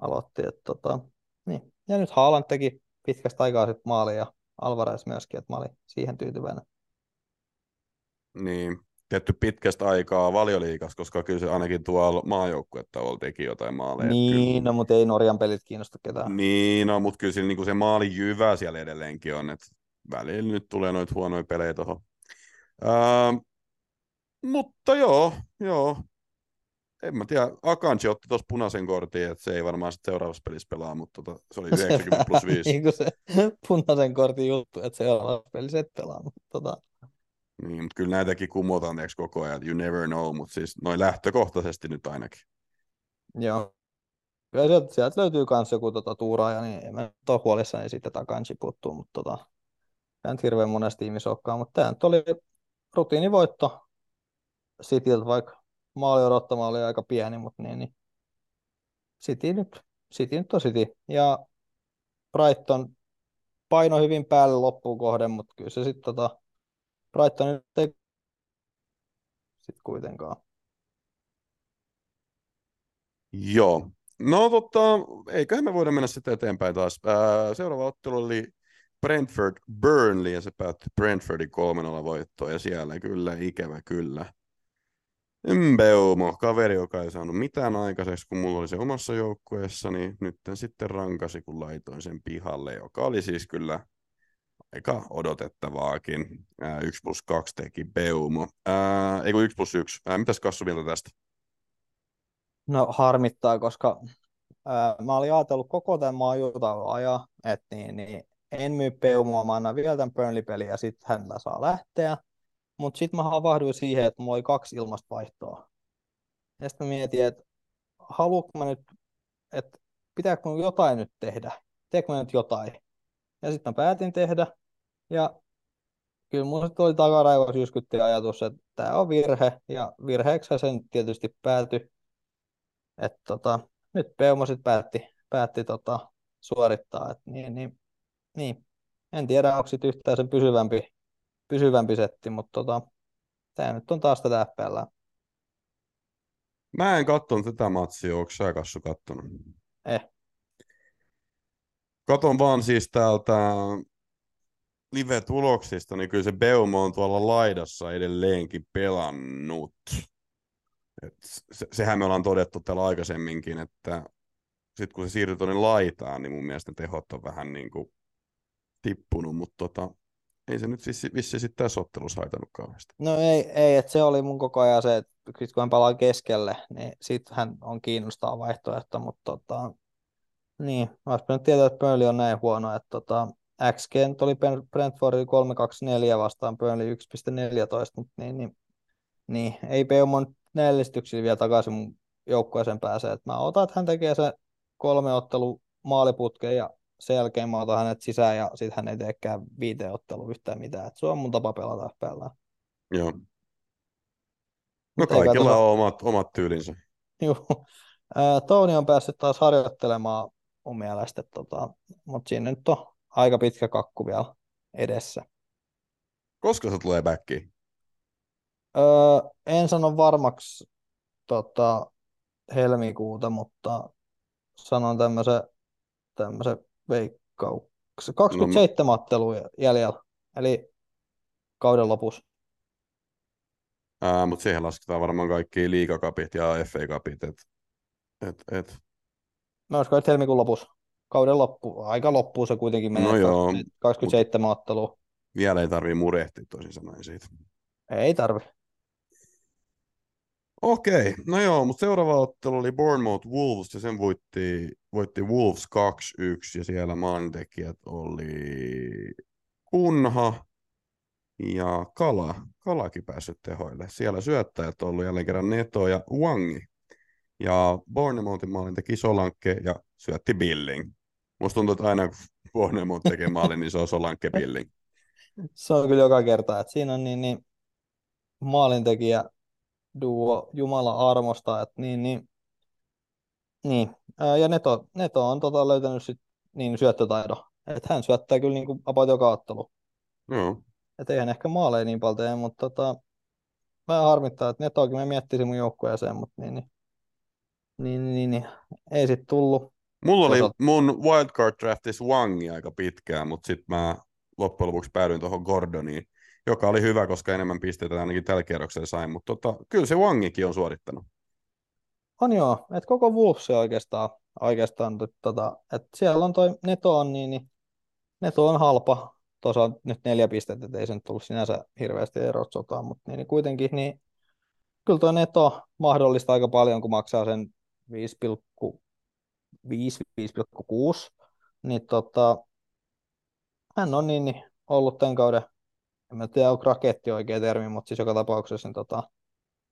C: aloitti että tota, niin. Ja nyt Haaland teki pitkästä aikaa sitten maali ja Alvarez myöskin, että mä olin siihen tyytyväinen.
B: Niin, tietty pitkästä aikaa valioliikas, koska kyllä se ainakin tuolla maajoukkuetta teki jotain maaleja.
C: Niin,
B: kyllä,
C: no, mutta ei Norjan pelit kiinnosta ketään.
B: niin, no, mutta kyllä siinä niin se maali jyvä siellä edelleenkin on, että välillä nyt tulee noita huonoja pelejä tuohon. Uh, mutta joo, joo. En mä tiedä, Akanji otti tuossa punaisen kortin, että se ei varmaan sit seuraavassa pelissä pelaa, mutta tota, se oli 90 plus 5.
C: niin kuin se punaisen kortin juttu, että seuraavassa pelissä et pelaa. Mutta tota...
B: Niin, mutta kyllä näitäkin kumotaan tiiäks, koko ajan, you never know, mutta siis noin lähtökohtaisesti nyt ainakin.
C: Joo. Kyllä sieltä, sieltä löytyy myös joku tota, tuuraaja, niin en mä ole huolissani siitä, että Akanji puuttuu, mutta tota, tämä nyt hirveän monesta tiimissä olekaan, mutta tämä nyt oli rutiinivoitto Cityltä, vaikka maali odottama oli aika pieni, mutta niin, niin City nyt, City nyt on City. Ja Brighton paino hyvin päälle loppuun kohden, mutta kyllä se sitten tota, Brighton nyt ei sitten kuitenkaan.
B: Joo. No totta, eiköhän me voida mennä sitten eteenpäin taas. Ää, seuraava ottelu oli Brentford Burnley ja se päättyi Brentfordin 3-0 voittoon ja siellä kyllä ikävä kyllä. Mbeumo, kaveri, joka ei saanut mitään aikaiseksi, kun mulla oli se omassa joukkueessa, niin nyt sitten rankasi, kun laitoin sen pihalle, joka oli siis kyllä aika odotettavaakin. Ää, 1 plus 2 teki Beumo. Ei kun 1 plus 1. Ää, mitäs Kassu mieltä tästä?
C: No harmittaa, koska ää, mä olin ajatellut koko tämän maajuutan ajan, että niin, niin, en myy Beumoa, mä annan vielä tämän Burnley-pelin ja sitten hänellä saa lähteä. Mutta sitten mä havahduin siihen, että mulla oli kaksi ilmasta vaihtoa. Ja sitten mietin, että haluanko mä nyt, että pitääkö mun jotain nyt tehdä? Teekö mä nyt jotain? Ja sitten mä päätin tehdä. Ja kyllä mun oli takaraivossa jyskytti ajatus, että tämä on virhe. Ja virheeksi sen tietysti päätyi. Että tota, nyt Peuma sitten päätti, päätti tota, suorittaa. Et niin, niin, niin. En tiedä, onko sitten yhtään sen pysyvämpi pysyvämpi setti, mutta tota, tämä nyt on taas tätä FPL.
B: Mä en katsonut tätä matsia, onko sä Kassu kattonut?
C: Eh.
B: Katon vaan siis täältä live-tuloksista, niin kyllä se Beumo on tuolla laidassa edelleenkin pelannut. Et se, sehän me ollaan todettu täällä aikaisemminkin, että sitten kun se siirtyy tuonne laitaan, niin mun mielestä ne tehot on vähän niin kuin tippunut, mutta tota, ei se nyt vissi, vissi sitten tässä ottelussa haitannut kauheasti.
C: No ei, ei että se oli mun koko ajan se, että kun hän palaa keskelle, niin sitten hän on kiinnostaa vaihtoehto, mutta tota, niin, olisi pitänyt tietää, että Burnley on näin huono, että tota, XG oli Brentfordin 324 vastaan Burnley 1.14, mutta niin, niin, niin ei Peumon näillistyksillä vielä takaisin mun joukkueeseen pääsee, että mä otan, että hän tekee se kolme ottelu maaliputkeen ja sen jälkeen mä otan hänet sisään ja sitten hän ei teekään viiteottelu yhtään mitään. Et se on mun tapa pelata FPL.
B: Joo. No kaikilla on omat, omat tyylinsä.
C: Joo. Touni on päässyt taas harjoittelemaan mun mielestä, tota, mutta siinä nyt on aika pitkä kakku vielä edessä.
B: Koska se tulee backiin?
C: Öö, en sano varmaksi tota, helmikuuta, mutta sanon tämmöisen tämmöisen veikkauksen. 27 no, ottelua jäljellä, eli kauden lopussa.
B: Ää, mutta siihen lasketaan varmaan kaikki liigakapit ja FA-kapit. Et, et, et.
C: No olisiko helmikuun lopussa? Kauden loppu, aika loppuun se kuitenkin menee.
B: No joo,
C: 27 ottelua.
B: Vielä ei tarvii murehtia toisin sanoen siitä.
C: Ei tarvi.
B: Okei, no joo, mutta seuraava ottelu oli Bournemouth Wolves ja sen voitti, voitti Wolves 2-1 ja siellä maantekijät oli Kunha ja Kala. Kalakin päässyt tehoille. Siellä syöttäjät on ollut jälleen kerran Neto ja Wangi. Ja Bournemouthin maalin teki Solanke ja syötti Billing. Musta tuntuu, että aina kun Bournemouth tekee maalin, niin se on Solanke Billing.
C: Se on kyllä joka kerta, että siinä on niin, niin maalintekijä duo Jumala armosta, että niin, niin, niin. ja Neto, Neto on tota löytänyt sit niin syöttötaidon, että hän syöttää kyllä niin kuin about joka ottelu.
B: Joo.
C: Että eihän ehkä maaleja niin paljon tee, mutta tota, vähän harmittaa, että Netoakin mä miettisin mun joukkueeseen, mutta niin, niin, niin, niin, niin ei sit tullut.
B: Mulla oli mun wildcard draftissa Wangi aika pitkään, mutta sitten mä loppujen lopuksi päädyin tuohon Gordoniin. Joka oli hyvä, koska enemmän pisteitä ainakin tällä kierroksella sain, mutta tota, kyllä se Wangikin on suorittanut.
C: On joo, että koko Wolves oikeastaan, oikeastaan tota, että siellä on toi Neto on niin, niin Neto on halpa, tosiaan nyt neljä pistettä, että ei se nyt tullut sinänsä hirveästi erot sotaan, mutta niin, niin kuitenkin, niin kyllä tuo Neto mahdollistaa aika paljon, kun maksaa sen 5,5-5,6, niin tota, hän on niin, niin ollut tämän kauden, en tiedä onko raketti oikea termi, mutta siis joka tapauksessa niin tota,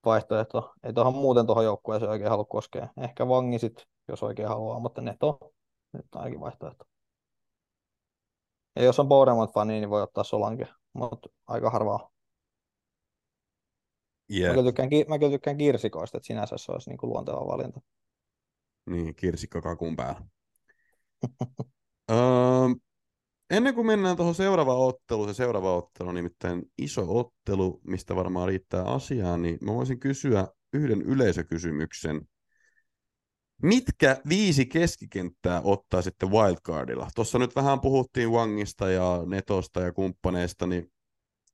C: vaihtoehto. Ei tuohon muuten tuohon joukkueeseen oikein halua koskea. Ehkä vangi sit, jos oikein haluaa, mutta neto nyt on ainakin vaihtoehto. Ja jos on Bournemouth-fani, niin voi ottaa Solanke, mutta aika harvaa. Yeah. Mä, kyllä tykkään, mä kyllä tykkään kirsikoista, että sinänsä se olisi niin kuin luonteva valinta.
B: Niin, kirsikka kakun päällä. uh, ennen kuin mennään tuohon seuraavaan otteluun, se seuraava ottelu on nimittäin iso ottelu, mistä varmaan riittää asiaa, niin mä voisin kysyä yhden yleisökysymyksen. Mitkä viisi keskikenttää ottaa sitten wildcardilla? Tuossa nyt vähän puhuttiin Wangista ja Netosta ja kumppaneista, niin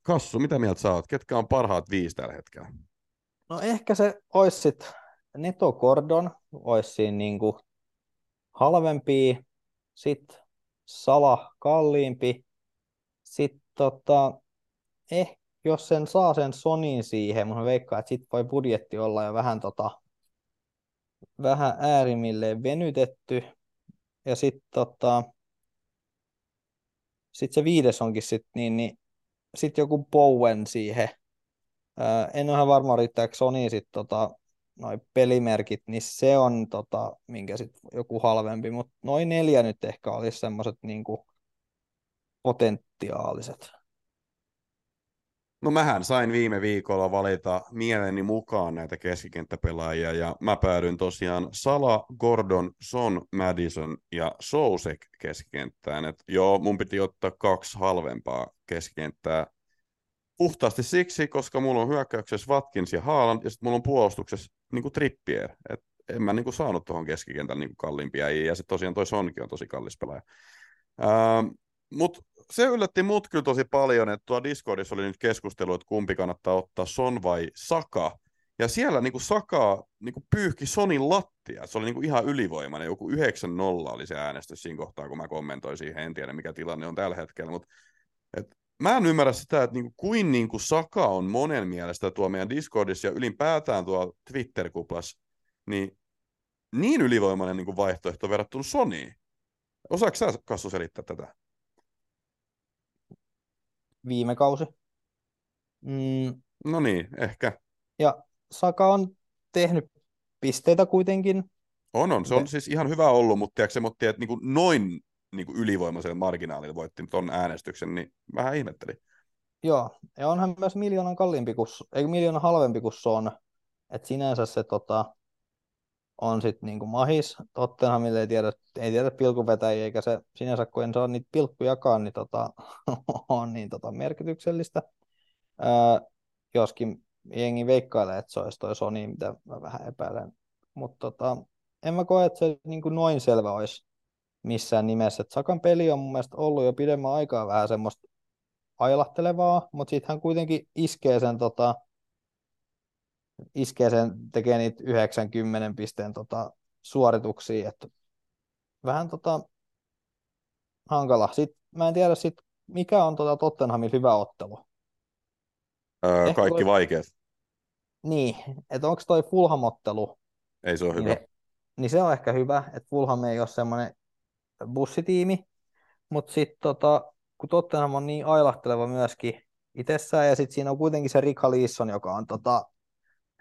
B: Kassu, mitä mieltä sä oot? Ketkä on parhaat viisi tällä hetkellä?
C: No ehkä se olisi sitten Neto Gordon, olisi siinä niinku halvempi, sitten Sala kalliimpi, sitten tota, eh, jos sen saa sen Sonin siihen, mun veikkaa, että sit voi budjetti olla jo vähän, tota, vähän äärimmilleen venytetty. Ja sitten tota, sit se viides onkin sitten niin, niin sit joku Bowen siihen. En ole ihan varma, riittääkö Sony sitten tota, noin pelimerkit, niin se on tota, minkä sit joku halvempi, mutta noin neljä nyt ehkä olisi semmoiset niinku potentiaaliset.
B: No mähän sain viime viikolla valita mieleni mukaan näitä keskikenttäpelaajia ja mä päädyin tosiaan Sala, Gordon, Son, Madison ja Sousek keskikenttään. Et joo, mun piti ottaa kaksi halvempaa keskikenttää puhtaasti siksi, koska mulla on hyökkäyksessä Watkins ja Haaland ja sitten mulla on puolustuksessa niin kuin Trippier. Et en mä niin kuin saanut tuohon keskikentälle niin kalliimpia ja sitten tosiaan toi Sonkin on tosi kallis pelaaja. Ähm, Mutta se yllätti mut kyllä tosi paljon, että tuo Discordissa oli nyt keskustelu, että kumpi kannattaa ottaa Son vai Saka. Ja siellä niin kuin Saka niin kuin pyyhki Sonin lattia. Se oli niin kuin ihan ylivoimainen. Joku 9-0 oli se äänestys siinä kohtaa, kun mä kommentoin siihen. En tiedä, mikä tilanne on tällä hetkellä. Mutta mä en ymmärrä sitä, että niin kuin, kuin, niin kuin Saka on monen mielestä tuo meidän Discordissa ja ylipäätään tuo Twitter-kuplas, niin niin ylivoimainen niin kuin vaihtoehto verrattuna Sonyin. Osaatko sä, Kassu, selittää tätä?
C: viime kausi.
B: Mm. No niin, ehkä.
C: Ja Saka on tehnyt pisteitä kuitenkin.
B: On, on. Se on siis ihan hyvä ollut, mutta tiedätkö, mutta että niin noin niin kuin ylivoimaisella marginaalilla voitti tuon äänestyksen, niin vähän ihmettelin.
C: Joo, ja onhan myös miljoonan kalliimpi kuin, ei miljoonan halvempi kuin se on. Että sinänsä se tota, on sitten niinku mahis. Tottenhamille ei tiedä, ei tiedä pilkuvetäjiä, eikä se sinänsä, kun en saa niitä pilkkujakaan, niin tota, on niin tota merkityksellistä. Ää, joskin jengi veikkailee, että se olisi toi Sony, mitä mä vähän epäilen. Mutta tota, en mä koe, että se niin kuin noin selvä olisi missään nimessä. Et Sakan peli on mun mielestä ollut jo pidemmän aikaa vähän semmoista ailahtelevaa, mutta sitten hän kuitenkin iskee sen tota, iskee sen, tekee niitä 90 pisteen tota, suorituksia, että vähän tota, hankala. Sitten, mä en tiedä sit, mikä on tota Tottenhamin hyvä ottelu.
B: Öö, kaikki toi... vaikeat.
C: Niin, että onko toi Fulham-ottelu?
B: Ei se ole
C: niin,
B: hyvä.
C: Niin se on ehkä hyvä, että Fulham ei ole semmoinen bussitiimi, mutta sitten tota, kun Tottenham on niin ailahteleva myöskin itsessään, ja sitten siinä on kuitenkin se Rick Leeson, joka on tota,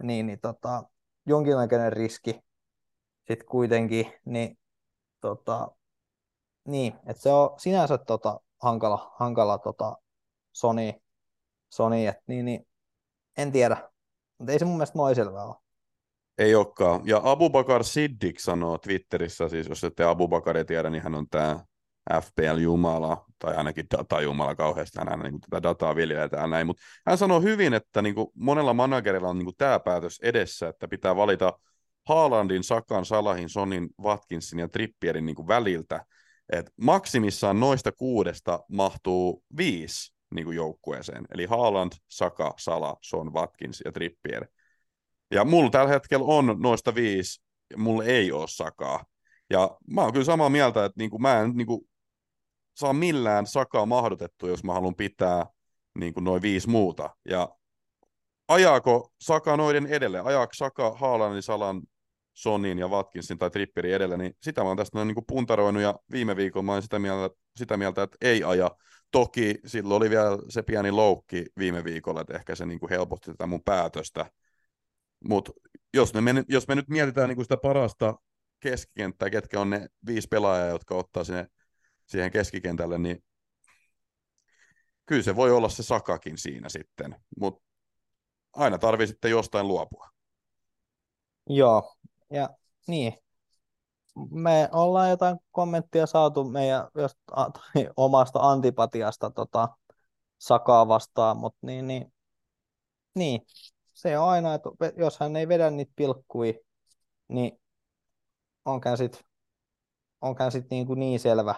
C: niin, niin tota, jonkinlainen riski sitten kuitenkin, niin, tota, niin että se on sinänsä tota, hankala, hankala tota, Sony, Sony että niin, niin, en tiedä, mutta ei se mun mielestä noin selvää ole.
B: Ei olekaan. Ja Abubakar Siddiq sanoo Twitterissä, siis jos ette Abubakaria tiedä, niin hän on tämä FPL-jumala, tai ainakin data-jumala kauheasti, hän aina niin tätä dataa viljelee täällä näin, mutta hän sanoo hyvin, että niin kuin monella managerilla on niin kuin tämä päätös edessä, että pitää valita Haalandin, Sakan, Salahin, Sonin, Watkinsin ja Trippierin niin kuin väliltä, että maksimissaan noista kuudesta mahtuu viisi niin kuin joukkueeseen. Eli Haaland, Saka, Sala, Son, Watkins ja Trippier. Ja mulla tällä hetkellä on noista viisi, mulla ei ole Sakaa. Ja mä oon kyllä samaa mieltä, että niinku mä en niinku saa millään Sakaa mahdotettu, jos mä haluan pitää niinku noin viisi muuta. Ja ajaako Saka noiden edelle? Ajaako Saka Haalandin, Salan, Sonin ja Watkinsin tai Tripperin edellä, niin sitä mä oon tästä noin niin puntaroinut ja viime viikolla mä olin sitä mieltä, sitä mieltä, että ei aja. Toki silloin oli vielä se pieni loukki viime viikolla, että ehkä se niin kuin helpotti tätä mun päätöstä. Mutta jos, me, jos me nyt mietitään niin kuin sitä parasta keskikenttää, ketkä on ne viisi pelaajaa, jotka ottaa sinne, siihen keskikentälle, niin kyllä se voi olla se Sakakin siinä sitten, mutta aina tarvii sitten jostain luopua.
C: Joo, ja niin, me ollaan jotain kommenttia saatu meidän just, a, omasta antipatiasta tota, Sakaa vastaan, mutta niin, niin, niin, se on aina, että jos hän ei vedä niitä pilkkui, niin onkään sitten onkään sit niin, kuin niin selvä.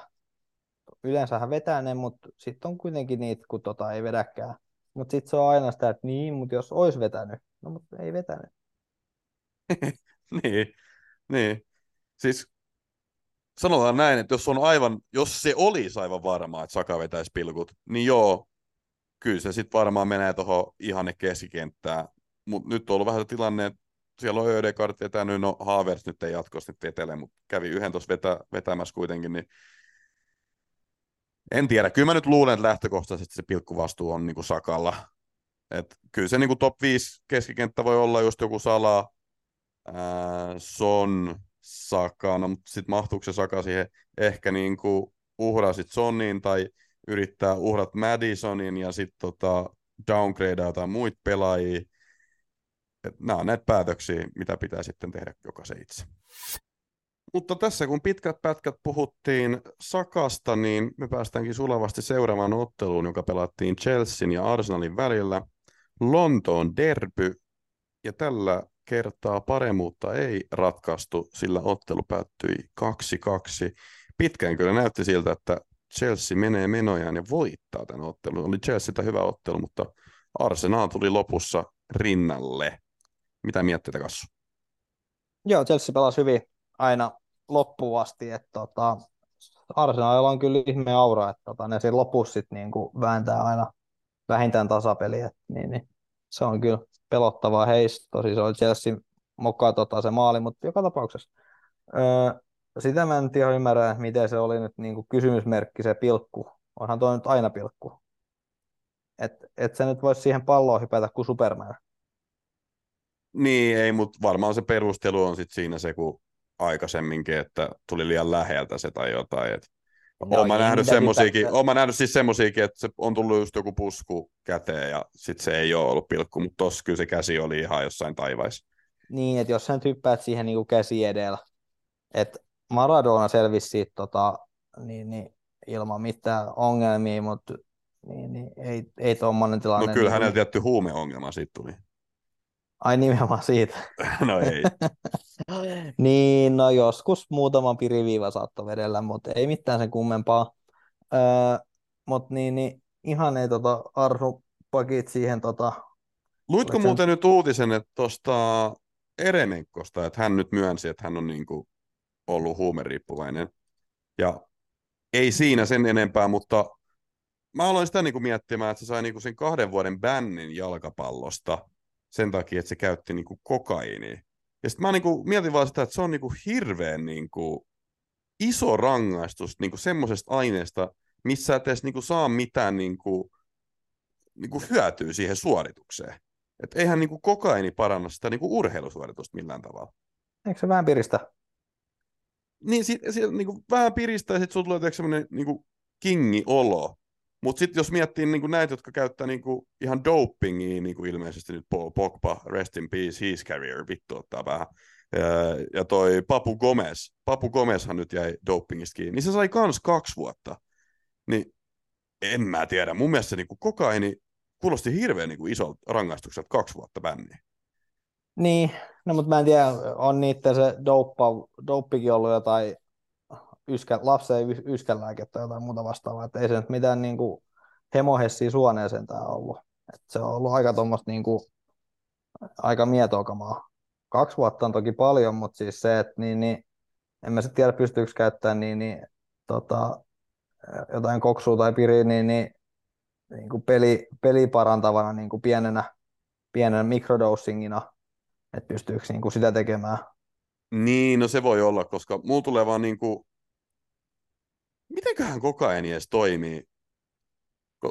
C: Yleensä hän vetää ne, mutta sitten on kuitenkin niitä, kun tota ei vedäkään. Mutta sitten se on aina sitä, että niin, mutta jos olisi vetänyt, no mutta ei vetänyt.
B: niin, niin. Siis sanotaan näin, että jos on aivan, jos se olisi aivan varmaa, että Saka vetäisi pilkut, niin joo, kyllä se sitten varmaan menee tuohon ihanne keskikenttään. Mutta nyt on ollut vähän tilanne, että siellä on Ödegard vetänyt, no Haavers nyt ei jatkossa nyt vetele, mutta kävi yhden tuossa vetä, vetämässä kuitenkin, niin en tiedä. Kyllä mä nyt luulen, että lähtökohtaisesti se pilkkuvastuu on niin kuin Sakalla. Et kyllä se niin kuin top 5 keskikenttä voi olla just joku Sala, ää, Son, Saka, no, mutta sitten mahtuuko se Saka siihen ehkä niin kuin uhraa sit Sonin tai yrittää uhrat Madisonin ja sitten tota, downgradeaa jotain muita pelaajia. Et nämä on näitä päätöksiä, mitä pitää sitten tehdä jokaisen itse. Mutta tässä kun pitkät pätkät puhuttiin Sakasta, niin me päästäänkin sulavasti seuraavaan otteluun, joka pelattiin Chelsean ja Arsenalin välillä. Lontoon derby, ja tällä kertaa paremmuutta ei ratkaistu, sillä ottelu päättyi 2-2. Pitkään kyllä näytti siltä, että Chelsea menee menojaan ja voittaa tämän ottelun. Oli Chelseatä hyvä ottelu, mutta Arsenal tuli lopussa rinnalle. Mitä miettii Kassu?
C: Joo, Chelsea pelasi hyvin aina loppuun asti, että tota, Arsenalilla on kyllä ihme aura, että tota, ne siinä lopussa sit niinku vääntää aina vähintään tasapeliä, niin, niin, se on kyllä pelottavaa heistä. Tosi se oli Chelsea mokaa tota, se maali, mutta joka tapauksessa. Öö, sitä mä en tiedä ymmärrä, miten se oli nyt niin kuin kysymysmerkki se pilkku. Onhan tuo nyt aina pilkku. Että et se nyt voisi siihen palloon hypätä kuin Superman.
B: Niin, ei, mutta varmaan se perustelu on sitten siinä se, kun aikaisemminkin, että tuli liian läheltä se tai jotain. Et no, olen nähnyt, semmosiakin, olen nähnyt siis semmosiakin, että se on tullut just joku pusku käteen ja sitten se ei ole ollut pilkku, mutta tossa kyllä se käsi oli ihan jossain taivaissa.
C: Niin, että jos sä nyt hyppäät siihen niin kuin käsi edellä, että Maradona selvisi siitä tota, niin, niin, ilman mitään ongelmia, mutta niin, niin, ei, ei tuommoinen tilanne.
B: No kyllä
C: niin,
B: hänellä tietty huumeongelma siitä tuli.
C: Ai nimenomaan siitä.
B: no ei.
C: niin, no joskus muutama piriviiva saattoi vedellä, mutta ei mitään sen kummempaa. Öö, mutta niin, niin, ihan ei tota, arsu pakit siihen. Tota,
B: Luitko sen... muuten nyt uutisen, että tuosta Eremenkosta, että hän nyt myönsi, että hän on niinku ollut huumeriippuvainen. Ja ei siinä sen enempää, mutta mä aloin sitä niinku miettimään, että se sai niinku sen kahden vuoden bännin jalkapallosta sen takia, että se käytti niinku kokainia. Ja sitten mä niinku mietin vaan sitä, että se on niinku hirveän niinku iso rangaistus niinku semmoisesta aineesta, missä et edes niinku saa mitään niinku, niinku hyötyä siihen suoritukseen. Et eihän niinku kokaini paranna sitä niinku urheilusuoritusta millään tavalla.
C: Eikö se vähän piristä?
B: Niin, si- si- niinku vähän piristää, ja sitten sulla tulee semmoinen niinku kingi-olo. Mutta sitten jos miettii niinku näitä, jotka käyttää niinku ihan dopingia, niinku ilmeisesti nyt Pogba, rest in peace, his career, vittu ottaa vähän. Ja, ja toi Papu Gomez, Papu Gomezhan nyt jäi dopingista kiinni, niin se sai kans kaksi vuotta. Niin en mä tiedä, mun mielestä se niinku kokaini kuulosti hirveän niinku isolta rangaistukselta kaksi vuotta bänniä.
C: Niin, no mutta mä en tiedä, on niitä se douppa, douppikin ollut jotain yskä, lapsen yskänlääkettä tai jotain muuta vastaavaa, että ei se nyt mitään niin kuin hemohessi suoneeseen tämä ollut. Et se on ollut aika tuommoista niinku, aika mietokamaa. Kaksi vuotta on toki paljon, mutta siis se, että niin, niin, en mä sitten tiedä pystyykö käyttämään niin, niin, tota, jotain koksua tai piriä niin, niin, niin kuin peli, peli parantavana niin kuin pienenä, pienenä mikrodosingina, että pystyykö niin kuin sitä tekemään.
B: Niin, no se voi olla, koska mulla tulee vaan niin kuin... Mitenköhän kokaini edes toimii?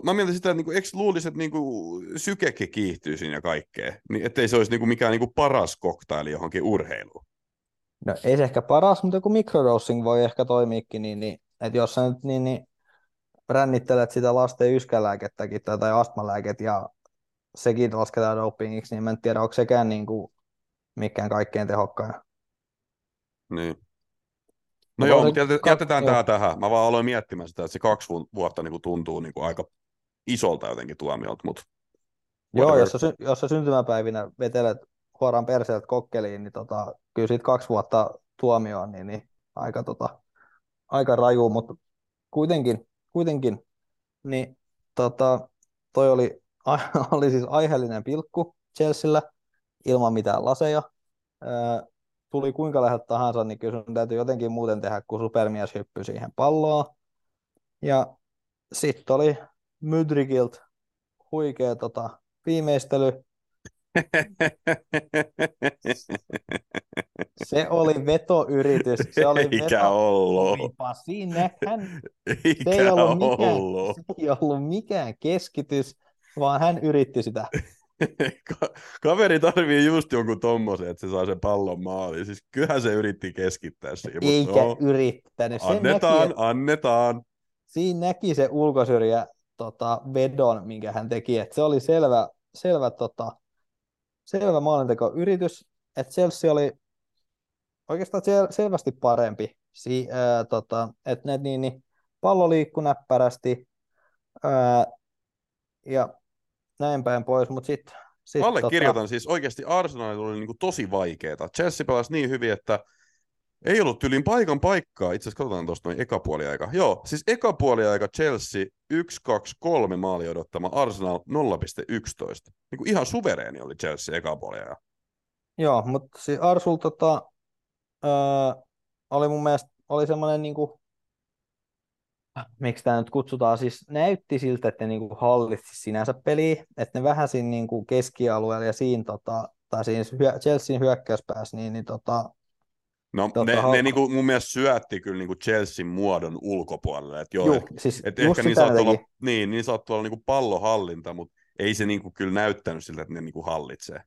B: Mä mietin sitä, että niinku, eikö luulisi, että niinku, sykekin kiihtyy siinä kaikkea, niin ettei se olisi niinku mikään niinku paras koktaili johonkin urheiluun.
C: No ei se ehkä paras, mutta joku microdosing voi ehkä toimiikin, niin, niin että jos sä nyt niin, niin brännittelet sitä lasten yskälääkettäkin tai, tai astmalääket ja sekin lasketaan dopingiksi, niin mä en tiedä, onko sekään niin kuin mikään kaikkein tehokkain.
B: Niin. No, joo, mutta jätetään, jätetään tämä tähän. Mä vaan aloin miettimään sitä, että se kaksi vuotta niin kuin tuntuu niin kuin aika isolta jotenkin tuomiolta, mutta...
C: Joo, jos sä, jos sä syntymäpäivinä vetelet huoraan perseeltä kokkeliin, niin tota, kyllä siitä kaksi vuotta tuomioon, niin, niin aika, tota, aika raju, mutta kuitenkin, kuitenkin niin tota, toi oli, oli siis aiheellinen pilkku Chelsealla ilman mitään laseja. Ää, tuli kuinka läheltä tahansa, niin kyllä sun täytyy jotenkin muuten tehdä, kun supermies hyppyi siihen palloon. Ja sitten oli Mydrikilt huikea tota, viimeistely. Se oli vetoyritys. Se oli
B: Eikä veto... ollut.
C: Siinä hän... Eikä se ei ollut, mikään, ollut. Se ei ollut mikään keskitys, vaan hän yritti sitä.
B: Kaveri tarvii just jonkun tommosen, että se saa sen pallon maaliin. Siis kyllähän se yritti keskittää siihen.
C: Eikä no, yrittänyt.
B: Sen annetaan, näki, annetaan.
C: Siinä näki se ulkosyrjä tota, vedon, minkä hän teki. Että se oli selvä, selvä, tota, selvä maalintekoyritys. Että Chelsea oli oikeastaan sel- selvästi parempi. Si- ää, tota, että ne niin, niin, pallo liikkui näppärästi. Ää, ja näin päin pois, mutta sitten... Sit,
B: Allekirjoitan tota... siis oikeasti Arsenalilla oli niinku tosi vaikeeta. Chelsea pelasi niin hyvin, että ei ollut tyylin paikan paikkaa. Itse asiassa katsotaan tuosta noin eka aika. Joo, siis eka aika Chelsea 1-2-3 maali odottama Arsenal 0,11. Niin kuin ihan suvereeni oli Chelsea eka aika.
C: Joo, mutta siis Arsul tota, öö, oli mun mielestä oli semmoinen niin kuin miksi tämä nyt kutsutaan, siis näytti siltä, että ne niinku hallitsi sinänsä peliä, että ne vähän siinä niinku keskialueella ja siinä, tota, tai siinä Chelsean hyökkäyspäässä, niin, niin tota,
B: No tota, ne, ne niinku mun mielestä syötti kyllä niinku Chelsean muodon ulkopuolelle. Et joo, Juh,
C: siis
B: et ehkä niin saattoi olla, niin, niin saattoi olla niinku pallohallinta, mutta ei se niinku kyllä näyttänyt siltä, että ne niinku hallitsee.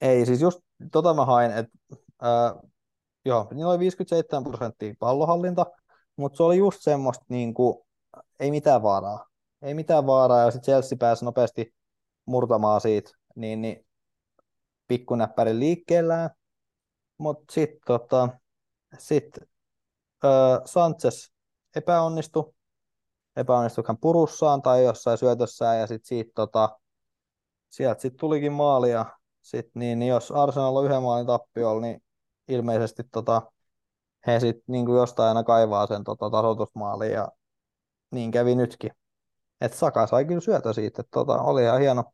C: Ei, siis just tota mä hain, että äh, joo, niillä oli 57 prosenttia pallohallinta, mutta se oli just semmoista, niin kuin, ei mitään vaaraa. Ei mitään vaaraa, ja sitten Chelsea pääsi nopeasti murtamaan siitä, niin, niin pikkunäppärin liikkeellään. Mutta sitten tota, sit, öö, Sanchez epäonnistui, epäonnistui hän purussaan tai jossain syötössään, ja sitten siitä, tota, sieltä sitten tulikin maali, ja sit, niin, niin jos Arsenal on yhden maalin tappiolla, niin ilmeisesti tota, he sitten niin jostain aina kaivaa sen tota, tasoitusmaaliin ja niin kävi nytkin. Et Saka sai kyllä syötä siitä, että tota, oli ihan hieno,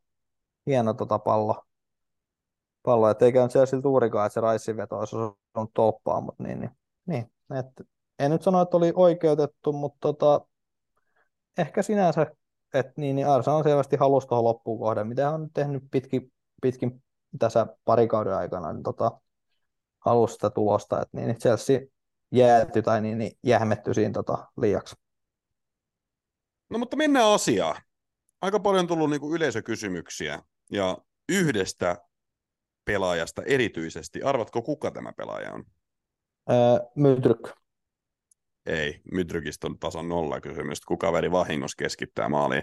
C: hieno tota pallo. pallo. Että eikä nyt siellä tuurikaan, että se Raissin veto olisi osannut toppaa, mutta niin, niin, niin et, en nyt sano, että oli oikeutettu, mutta tota, ehkä sinänsä, että niin, niin Arsenal selvästi halusi tuohon loppuun kohden, mitä on nyt tehnyt pitkin, pitkin tässä parikauden aikana, niin tota, halusi sitä tulosta, että niin, niin Chelsea jääty tai niin, niin jähmetty siinä tota, liiaksi.
B: No mutta mennään asiaan. Aika paljon on tullut niinku yleisökysymyksiä ja yhdestä pelaajasta erityisesti. Arvatko, kuka tämä pelaaja on?
C: Öö, Mydryk.
B: Ei, Mydrykistä on tasan nolla kysymys. Kuka veri vahingossa keskittää maaliin?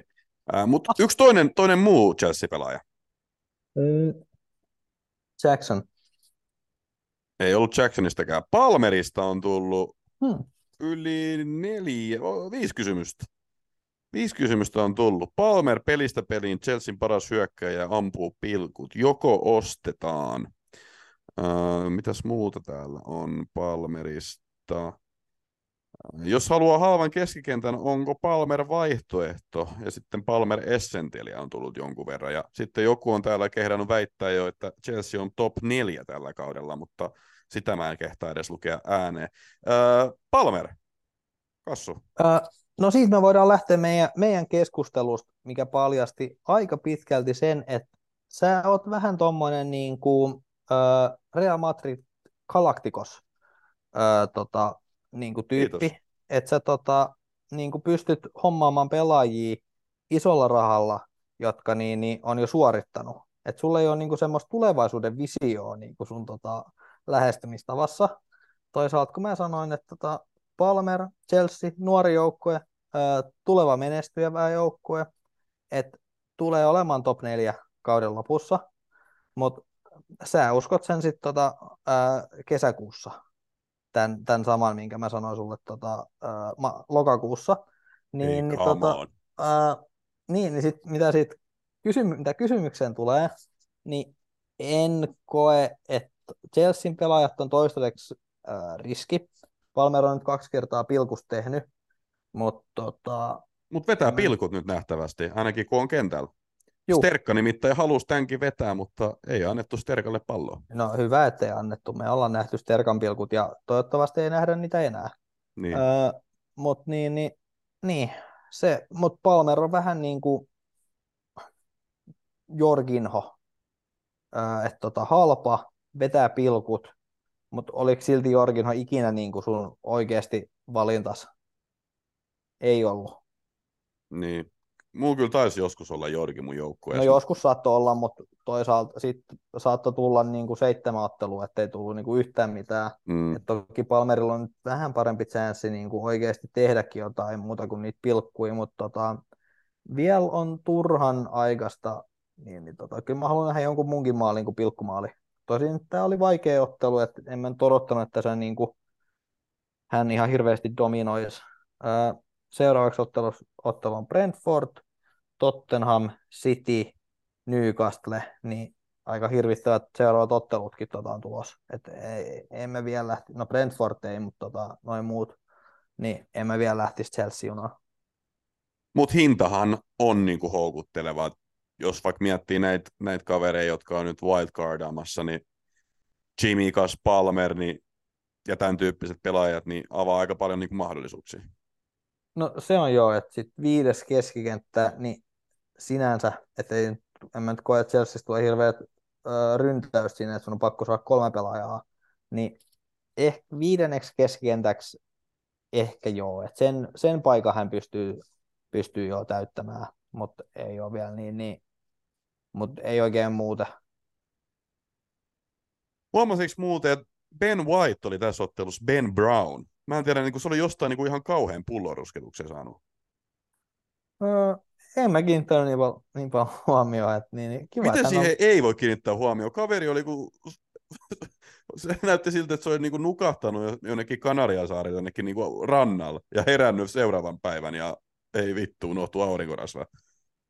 B: Öö, Mutta yksi toinen, toinen muu Chelsea-pelaaja.
C: Öö, Jackson.
B: Ei ollut Jacksonistakaan. Palmerista on tullut hmm. yli neljä, viisi kysymystä. Viisi kysymystä on tullut. Palmer pelistä peliin Chelsean paras hyökkäjä ampuu pilkut. Joko ostetaan? Öö, mitäs muuta täällä on Palmerista? Jos haluaa halvan keskikentän, onko Palmer vaihtoehto? Ja sitten Palmer Essentialia on tullut jonkun verran. Ja sitten joku on täällä kehdannut väittää jo, että Chelsea on top neljä tällä kaudella, mutta sitä mä en kehtaa edes lukea ääneen. Öö, Palmer, Kassu.
C: Öö, no siitä me voidaan lähteä meidän, meidän keskustelusta, mikä paljasti aika pitkälti sen, että sä oot vähän tommonen niin kuin, öö, Real Madrid Galacticos öö, tota, niin kuin tyyppi, että sä tota, niin kuin pystyt hommaamaan pelaajia isolla rahalla, jotka niin, niin on jo suorittanut. Että sulla ei ole niin kuin semmoista tulevaisuuden visioa niin kuin sun tota, lähestymistavassa. Toisaalta kun mä sanoin, että tota, Palmer, Chelsea, nuori joukkue, tuleva menestyvä joukkue, että tulee olemaan top 4 kauden lopussa, mutta sä uskot sen sitten tota, kesäkuussa, tämän, tämän saman, minkä mä sanoin sulle tota, ää, ma, lokakuussa. Niin,
B: Ei,
C: niin,
B: come
C: tota, ää, niin, niin sit, mitä, siitä kysymy- mitä kysymykseen tulee, niin en koe, että Chelsean pelaajat on toistaiseksi ää, riski. Palmer on nyt kaksi kertaa pilkus tehnyt, mutta tota,
B: Mutta vetää pilkut nyt nähtävästi, ainakin kun on kentällä.
C: Juu.
B: Sterkka nimittäin halusi tämänkin vetää, mutta ei annettu Sterkalle palloa.
C: no hyvä, ettei annettu. Me ollaan nähty Sterkan pilkut ja toivottavasti ei nähdä niitä enää.
B: Niin.
C: Öö, mut niin, niin, niin, se, mut Palmer on vähän niin kuin Jorginho, öö, että tota, halpa, vetää pilkut, mutta oliko silti Jorginho ikinä niin kuin sun oikeasti valintas? Ei ollut.
B: niin. Mulla kyllä taisi joskus olla Jorgi mun
C: No
B: joukkueessa.
C: joskus saattoi olla, mutta toisaalta sitten saattoi tulla niin kuin seitsemän ottelua, ettei tullut niin kuin yhtään mitään.
B: Mm.
C: Et toki Palmerilla on nyt vähän parempi chanssi niin kuin oikeasti tehdäkin jotain muuta kuin niitä pilkkuja, mutta tota, vielä on turhan aikaista, niin, niin tota, kyllä mä haluan nähdä jonkun munkin maalin kuin pilkkumaali. Tosin tämä oli vaikea ottelu, että en mä nyt odottanut, että se niin kuin, hän ihan hirveästi dominoisi. Seuraavaksi ottelu, ottelu on Brentford, Tottenham, City, Newcastle, niin aika hirvittävät seuraavat ottelutkin tota on tulossa. Et ei, emme vielä lähti, no Brentford ei, mutta tota, noin muut, niin emme vielä lähtisi Chelsea-junaan.
B: Mutta hintahan on niinku houkutteleva. Jos vaikka miettii näitä näit kavereita, jotka on nyt wildcardaamassa, niin Jimmy Kas Palmer niin, ja tämän tyyppiset pelaajat, niin avaa aika paljon niinku mahdollisuuksia.
C: No se on jo, että sit viides keskikenttä, niin sinänsä, että ei, en mä nyt koe, että Chelseasta tulee hirveät ryntäys siinä, että sun on pakko saada kolme pelaajaa, niin ehkä viidenneksi keskikentäksi ehkä joo, että sen, sen paikan hän pystyy, pystyy jo täyttämään, mutta ei ole vielä niin, niin mutta ei oikein muuta.
B: Huomasitko muuten, että Ben White oli tässä ottelussa Ben Brown? Mä en tiedä, niin se oli jostain niin ihan kauhean pullorusketuksen saanut.
C: Öö, en mä kiinnittänyt niin paljon, niin paljon huomioon, että niin, niin kiva,
B: Miten
C: hän on-
B: siihen ei voi kiinnittää huomioon? Kaveri oli kuin... Se näytti siltä, että se oli niinku nukahtanut jo- jonnekin Kanariasaarille jonnekin niinku rannalla ja herännyt seuraavan päivän ja ei vittu, unohtu aurinkorasva.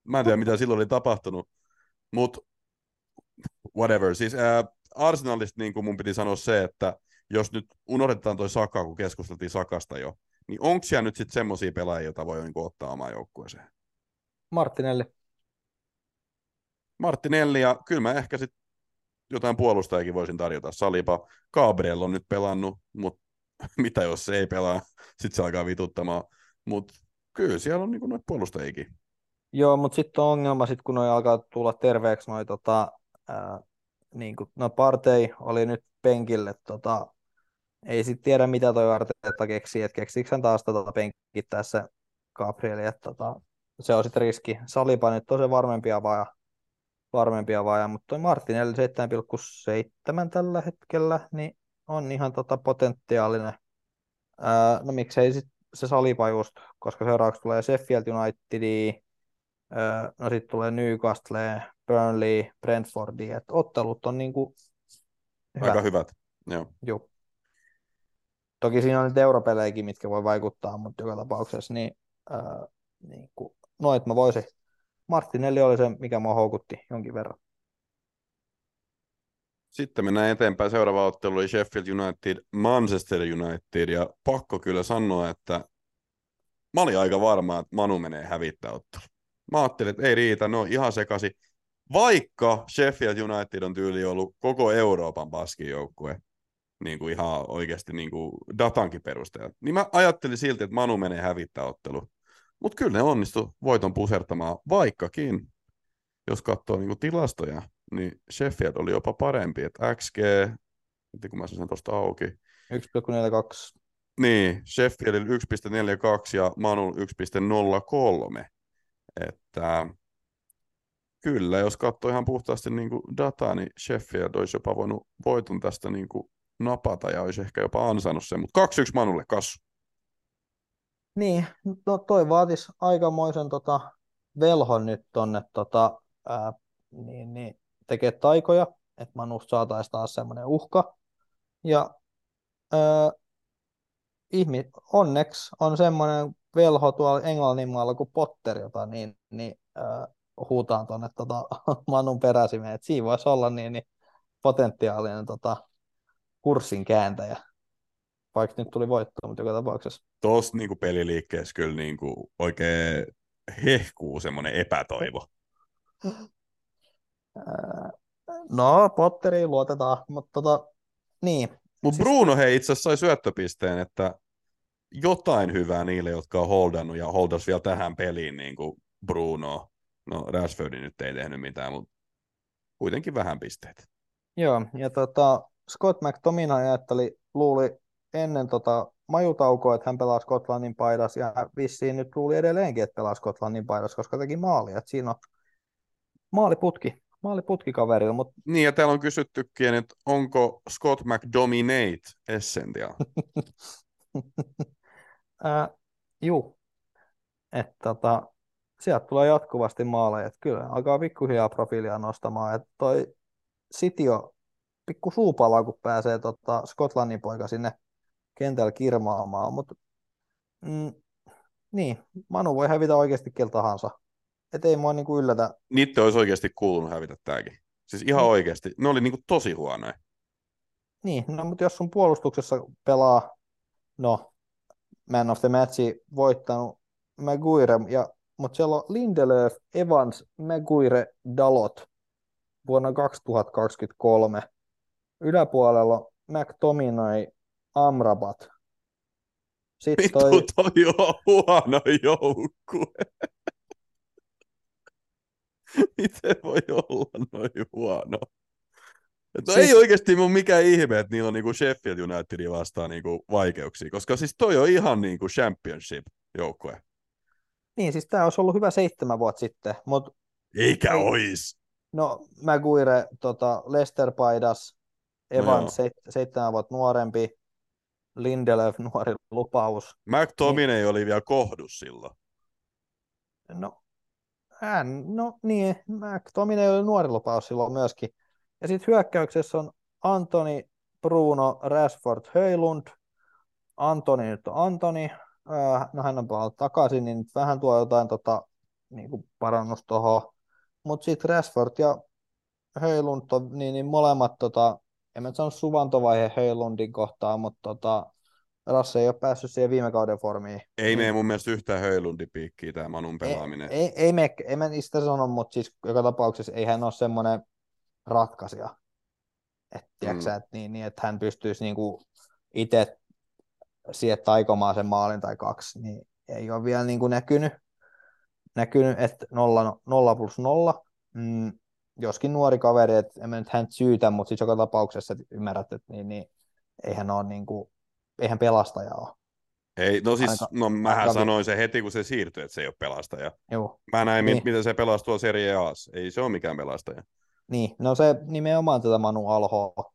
B: Mä en tiedä, mitä silloin oli tapahtunut, mutta whatever. Siis ää, Arsenalista niin kuin mun piti sanoa se, että jos nyt unohdetaan toi Saka, kun keskusteltiin Sakasta jo, niin onko siellä nyt sitten semmoisia pelaajia, joita voi niinku ottaa omaan joukkueeseen?
C: Martinelli.
B: Martinelli ja kyllä mä ehkä sitten jotain puolustajakin voisin tarjota. Salipa, Gabriel on nyt pelannut, mutta mitä jos se ei pelaa, sitten se alkaa vituttamaan. Mutta kyllä siellä on niinku noita puolustajikin.
C: Joo, mutta sitten on ongelma, sit kun noi alkaa tulla terveeksi, noi, tota, ää, niin kuin, no Partey oli nyt penkille, tota, ei sitten tiedä mitä toi Arteetta keksii, että keksiikö hän taas tota penkittää se Gabrieli, että tota, se on sitten riski. Salipa nyt on se varmempi avaaja, varmempi avaaja mutta toi Martinelli 7,7 tällä hetkellä, niin on ihan tota potentiaalinen. Ää, no miksei sit se Salipa just, koska seuraavaksi tulee Sheffield Unitedi, Öö, no sitten tulee Newcastle, Burnley, Brentfordi, että ottelut on niinku hyvä.
B: Aika hyvät. Joo.
C: Joo. Toki siinä on nyt europelejäkin, mitkä voi vaikuttaa, mutta joka tapauksessa niin, öö, niin kuin, noit mä voisin. Martinelli oli se, mikä mua houkutti jonkin verran.
B: Sitten mennään eteenpäin. Seuraava ottelu oli Sheffield United, Manchester United, ja pakko kyllä sanoa, että mä olin aika varma, että Manu menee hävittää ottelu. Mä ajattelin, että ei riitä, no ihan sekasi. Vaikka Sheffield United on tyyli ollut koko Euroopan paskin joukkue, niin kuin ihan oikeasti niin kuin datankin perusteella, niin mä ajattelin silti, että Manu menee hävittää ottelu. Mutta kyllä ne onnistu voiton pusertamaan, vaikkakin, jos katsoo niin kuin tilastoja, niin Sheffield oli jopa parempi, että XG, kun mä sen tuosta auki,
C: 1,42.
B: niin, Sheffieldillä 1.42 ja Manul 1.03. Että kyllä, jos katsoo ihan puhtaasti niin kuin dataa, niin Sheffield olisi jopa voinut voiton tästä niin kuin napata ja olisi ehkä jopa ansainnut sen, mutta 2-1 Manulle kassu.
C: Niin, no toi vaatisi aikamoisen tota, velhon nyt tonne tota, niin, niin, tekee taikoja, että Manusta saataisiin taas semmoinen uhka. Ja ää, ihmi, onneksi on semmoinen velho tuolla Englannin maalla kuin Potter, jota niin, niin ää, huutaan tuonne tota, Manun peräsimeen, että siinä voisi olla niin, niin potentiaalinen tota, kurssin kääntäjä. Vaikka nyt tuli voitto, mutta joka tapauksessa.
B: Tuossa niin peliliikkeessä kyllä niin kuin oikein hehkuu semmoinen epätoivo.
C: Ää, No, Potteriin luotetaan, mutta tota, niin.
B: Mutta
C: Siis-
B: Bruno hei itse asiassa sai syöttöpisteen, että jotain hyvää niille, jotka on holdannut ja holdas vielä tähän peliin niin kuin Bruno. No Rashfordi nyt ei tehnyt mitään, mutta kuitenkin vähän pisteet.
C: Joo, ja tota, Scott McTominay ajatteli, luuli ennen tota majutaukoa, että hän pelaa Skotlannin paidassa, ja vissiin nyt luuli edelleenkin, että pelaa Skotlannin paidassa, koska teki maalia. Et siinä on maaliputki, maaliputki kaverilla, mutta
B: Niin, ja täällä on kysyttykin, että onko Scott McDominate essential?
C: ää, juu, että tota, sieltä tulee jatkuvasti maaleja, että kyllä alkaa pikkuhiljaa profiilia nostamaan, että toi City on pikku suupala, kun pääsee tota Skotlannin poika sinne kentällä kirmaamaan, mutta mm, niin, Manu voi hävitä oikeasti kel tahansa. Et ei mua niinku yllätä.
B: Niitä olisi oikeasti kuulunut hävitä tämäkin. Siis ihan
C: Mm.
B: oikeasti. Ne oli niinku tosi huonoja.
C: Niin, no mutta jos sun puolustuksessa pelaa, no, man of the matchi voittanut Maguire, ja, mutta siellä on Lindelöf, Evans, Maguire, Dalot vuonna 2023. Yläpuolella McTominay, Amrabat. Sitten
B: Vittu,
C: toi,
B: toi on huono joukkue. Miten voi olla noin huono? No
C: Siis-
B: ei oikeasti mun mikään ihme, että niillä on niinku Sheffield Unitedin vastaan niinku vaikeuksia, koska siis toi on ihan niinku championship joukkue.
C: niin siis tämä olisi ollut hyvä seitsemän vuotta sitten, mutta
B: Eikä
C: Ei.
B: ois.
C: no Maguire tota, Leicester paidas,
B: No joo.
C: Evans seit, seitsemän vuotta nuorempi, Lindelöf nuori lupaus.
B: McTominay oli vielä kohdus silloin.
C: No, hän, no niin, McTominay oli nuori lupaus silloin myöskin. Ja sitten hyökkäyksessä on Antoni, Bruno, Rashford, Höylund. Antoni nyt on Antoni. Äh, no hän on palannut takaisin, niin nyt vähän tuo jotain tota, niin kuin parannus tuohon. Mutta sitten Rashford ja Höylund on niin, niin molemmat, tota, en mä sano suvantovaihe Höylundin kohtaan, mutta tota, Rasse ei ole päässyt siihen viime kauden formiin.
B: Ei mene mun mielestä yhtään höylundipiikkiä tämä Manun pelaaminen.
C: Ei, ei, ei, me, ei mä sitä sano, mutta siis joka tapauksessa ei hän ole semmoinen ratkaisija. Että,
B: Mm.
C: mm. et, niin, niin, että hän pystyisi niinku itse sieltä taikomaan sen maalin tai kaksi, niin ei ole vielä niinku näkynyt, näkynyt että nolla, nolla plus nolla. Mm, joskin nuori kaveri, että en mä nyt hän syytä, mutta siis joka tapauksessa että ymmärrät, että niin, niin, eihän ole niinku, eihän pelastaja ole.
B: Ei, no siis,
C: Aika-
B: no mähän
C: aika
B: sanoin se heti, kun se siirtyi, että se ei ole pelastaja.
C: Joo.
B: Mä näin, niin.
C: Niin.
B: miten se pelasi tuolla Serie A's. Ei se ole mikään pelastaja.
C: Niin, no se nimenomaan tätä Manu Alhoa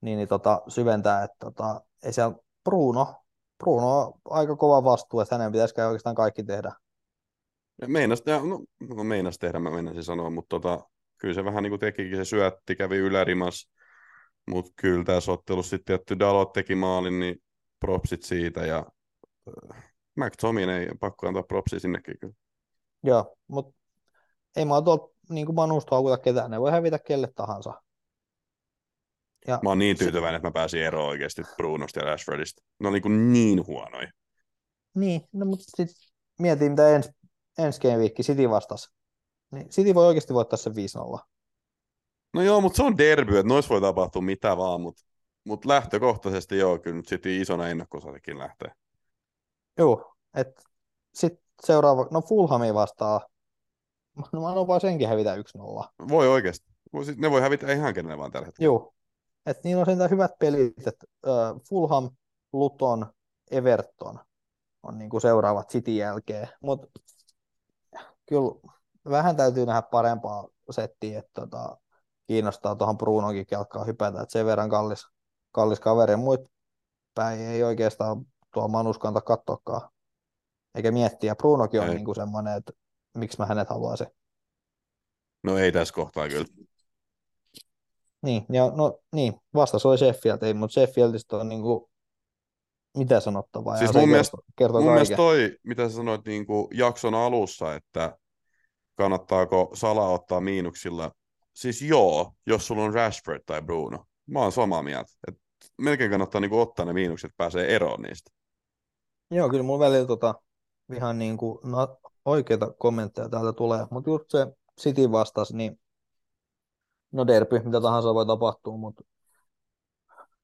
C: niin, niin tota, syventää, että tota, ei siellä Bruno, Bruno on aika kova vastuu, että hänen pitäisi oikeastaan kaikki tehdä.
B: Meinas, no, no meinas tehdä, mä menisin sanoa, mutta tota, kyllä se vähän niin kuin tekikin, se syötti, kävi ylärimas, mutta kyllä tässä ottelussa sitten tietty Dalot teki maalin, niin propsit siitä, ja äh, McTominay, pakko antaa propsia sinnekin kyllä.
C: Joo, mutta ei mä tuolta niin kuin Manusta haukuta ketään, ne voi hävitä kelle tahansa. Ja
B: Mä oon niin
C: se-
B: tyytyväinen, että mä pääsin eroon oikeasti Brunosta ja Rashfordista. Ne on niin, kuin niin huonoja.
C: Niin, no mutta sitten mietin, mitä ens, ensi game week City vastasi. Niin City voi oikeasti voittaa sen 5-0.
B: No joo, mutta se on derby, että noissa voi tapahtua mitä vaan, mutta mut lähtökohtaisesti joo, kyllä nyt sitten isona ennakkosasekin lähtee.
C: Joo, että sitten seuraava, no Fulhami vastaa. No mä annan vaan senkin hävitä 1-0.
B: Voi oikeasti. Ne voi hävitä ihan kenelle vaan tällä hetkellä.
C: Joo, että niillä on sentään hyvät pelit, että uh, Fulham, Luton, Everton on niinku seuraavat City jälkeen, mutta kyllä vähän täytyy nähdä parempaa settiä, että tota, kiinnostaa tuohon Brunonkin kelkkaan hypätä, että sen verran kallis, kallis kaveri, muut päin ei oikeastaan tuo Manus kanta katsoakaan, eikä miettiä. Brunokin on
B: Ei.
C: niinku semmoinen, että miksi mä hänet haluaisin.
B: No ei tässä kohtaa kyllä.
C: Niin, ja no niin, vastas oli Sheffield, ei, mutta Sheffieldistä on niinku, mitä sanottavaa,
B: Siis mun mielestä-
C: kertoo, kertoo
B: Mun mielestä toi, mitä sä sanoit niin kuin jakson alussa, että kannattaako Sala ottaa miinuksilla. Siis joo, jos sulla on Rashford tai Bruno. Mä oon samaa mieltä. Et melkein kannattaa niin kuin ottaa ne miinukset, pääsee eroon niistä.
C: Joo, kyllä mun välillä tota, ihan niin kuin, no, oikeita kommentteja täältä tulee, mutta just se City vastas, niin no derby, mitä tahansa voi tapahtua, mutta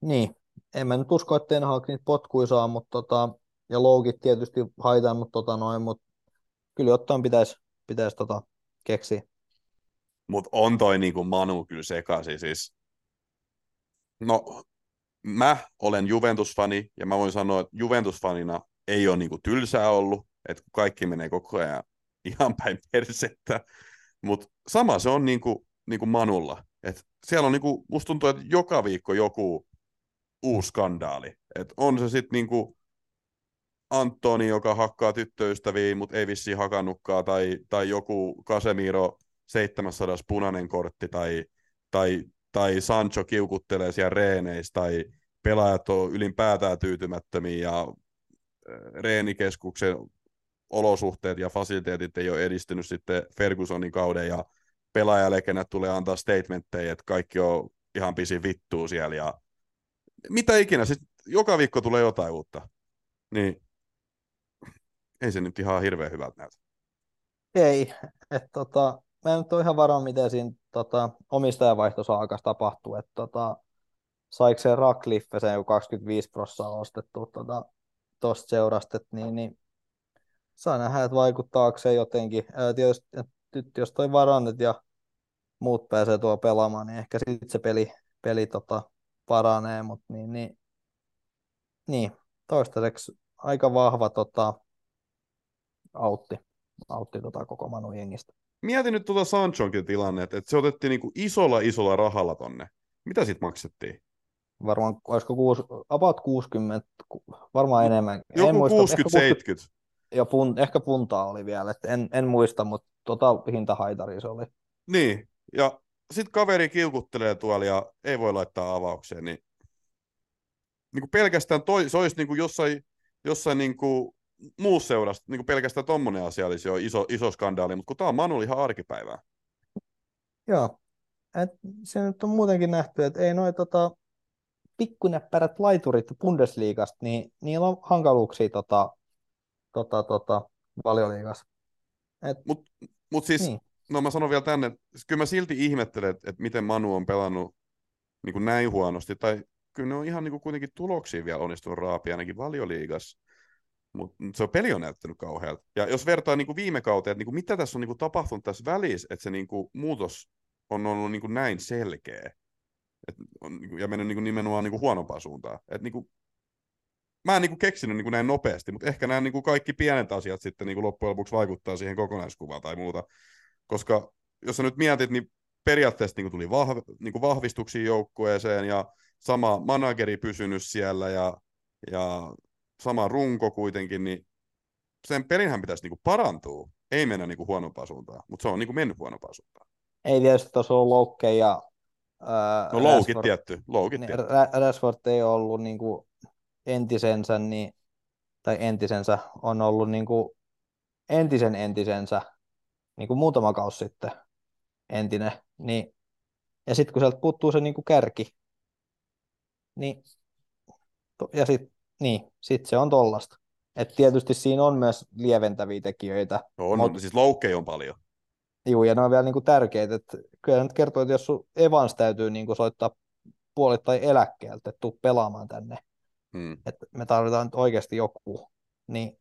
C: niin, en mä nyt usko, että Ten Hag niitä potkuja saa, mutta tota, ja loukit tietysti haitaan, mutta tota noin, mutta kyllä jotain pitäisi, pitäisi tota, keksiä.
B: Mutta on toi niin kuin Manu kyllä sekaisin. Siis... No, mä olen Juventus-fani, ja mä voin sanoa, että Juventus-fanina ei ole niin kuin tylsää ollut, että kaikki menee koko ajan ihan päin persettä. Mutta sama se on niin kuin, niin kuin Manulla. Et siellä on, niin kuin, musta tuntuu, että joka viikko joku uusi skandaali. Et on se sitten niin Antoni, joka hakkaa tyttöystäviä, mutta ei vissiin hakannutkaan, tai, tai joku Casemiro 700 punainen kortti, tai, tai, tai Sancho kiukuttelee siellä reeneissä, tai pelaajat on ylipäätään tyytymättömiä, ja reenikeskuksen olosuhteet ja fasiliteetit ei ole edistynyt sitten Fergusonin kauden, ja pelaajalekennät tulee antaa statementteja, että kaikki on ihan pisi vittuu siellä, ja mitä ikinä, siis joka viikko tulee jotain uutta. Niin ei se nyt ihan hirveän hyvältä näytä.
C: Ei, että tota, mä en ole ihan varma, miten siinä tota, omistajavaihtosaakassa tapahtuu, että tota, saiko se Radcliffe sen joku 25 prossaa ostettu tuosta tota, seurasta, niin, niin saa nähdä, että vaikuttaako se jotenkin. Ää, tietysti, että jos toi varannet ja muut pääsee tuo pelaamaan, niin ehkä sitten se peli, peli tota, paranee, mutta niin, niin, niin, toistaiseksi aika vahva tota, autti, autti tota koko Manu jengistä.
B: Mietin nyt tuota Sanchonkin tilanne, että, se otettiin niinku isolla isolla rahalla tonne. Mitä siitä maksettiin?
C: Varmaan, olisiko kuusi, about 60, ku- varmaan enemmän. En
B: Joku
C: muista, ehkä
B: 60-70.
C: ja pun, ehkä puntaa oli vielä, että en, en muista, mutta tota hintahaitari se oli.
B: Niin, ja sitten kaveri kiukuttelee tuolla ja ei voi laittaa avaukseen, niin, niin kuin pelkästään toi, se olisi niin kuin jossain, jossain niin kuin muussa seurassa, niin pelkästään tommonen asia olisi jo iso, iso skandaali, mutta kun tämä on Manu ihan arkipäivää.
C: Joo, et se nyt on muutenkin nähty, että ei noin tota, pikkunäppärät laiturit Bundesliigasta, niin niillä on hankaluuksia tota, tota, tota, valioliigassa. Et,
B: Mutta siis,
C: niin.
B: niin. no mä sanon vielä tänne, että kyllä mä silti ihmettelen, että, että miten Manu on pelannut niin kuin näin huonosti, tai kyllä ne on ihan niin kuin kuitenkin tuloksia vielä onnistunut raapia ainakin valioliigassa, mutta se on peli on näyttänyt kauhealta. Ja jos vertaa niin kuin viime kauteen, että niin kuin mitä tässä on niin kuin tapahtunut tässä välissä, että se niin kuin muutos on ollut niin kuin näin selkeä, et on, niin kuin, ja mennyt niin kuin nimenomaan niin kuin huonompaan suuntaan. Et niin kuin, mä en niin kuin keksinyt niin kuin näin nopeasti, mutta ehkä nämä niin kuin kaikki pienet asiat sitten niin kuin loppujen lopuksi vaikuttaa siihen kokonaiskuvaan tai muuta. Koska jos sä nyt mietit, niin periaatteessa niin kuin tuli vahv, niin kuin vahvistuksia joukkueeseen ja sama manageri pysynyt siellä ja, ja sama runko kuitenkin, niin sen pelinhän pitäisi niin kuin parantua, ei mennä niin kuin huonompaan suuntaan, mutta se on niin kuin mennyt huonompaan suuntaan.
C: Ei tietysti tuossa ollut loukkeja ja ää,
B: No loukit
C: Rashford-
B: tietty, loukit
C: niin,
B: tietty.
C: Ra- Rashford ei ollut niin kuin entisensä, niin, tai entisensä on ollut niin kuin entisen entisensä, niin kuin muutama kausi sitten entinen, niin, ja sitten kun sieltä puuttuu se niin kuin kärki, Niin, ja sitten niin, sit se on tollasta. Et tietysti siinä on myös lieventäviä tekijöitä.
B: On,
C: Mut-
B: on, siis loukkeja on paljon.
C: Juu, ja ne on vielä niinku tärkeitä. Et kyllä nyt kertoo, että jos sun Evans täytyy niinku soittaa puolittain eläkkeeltä, että tuu pelaamaan tänne,
B: Hmm.
C: että me tarvitaan nyt oikeasti joku, niin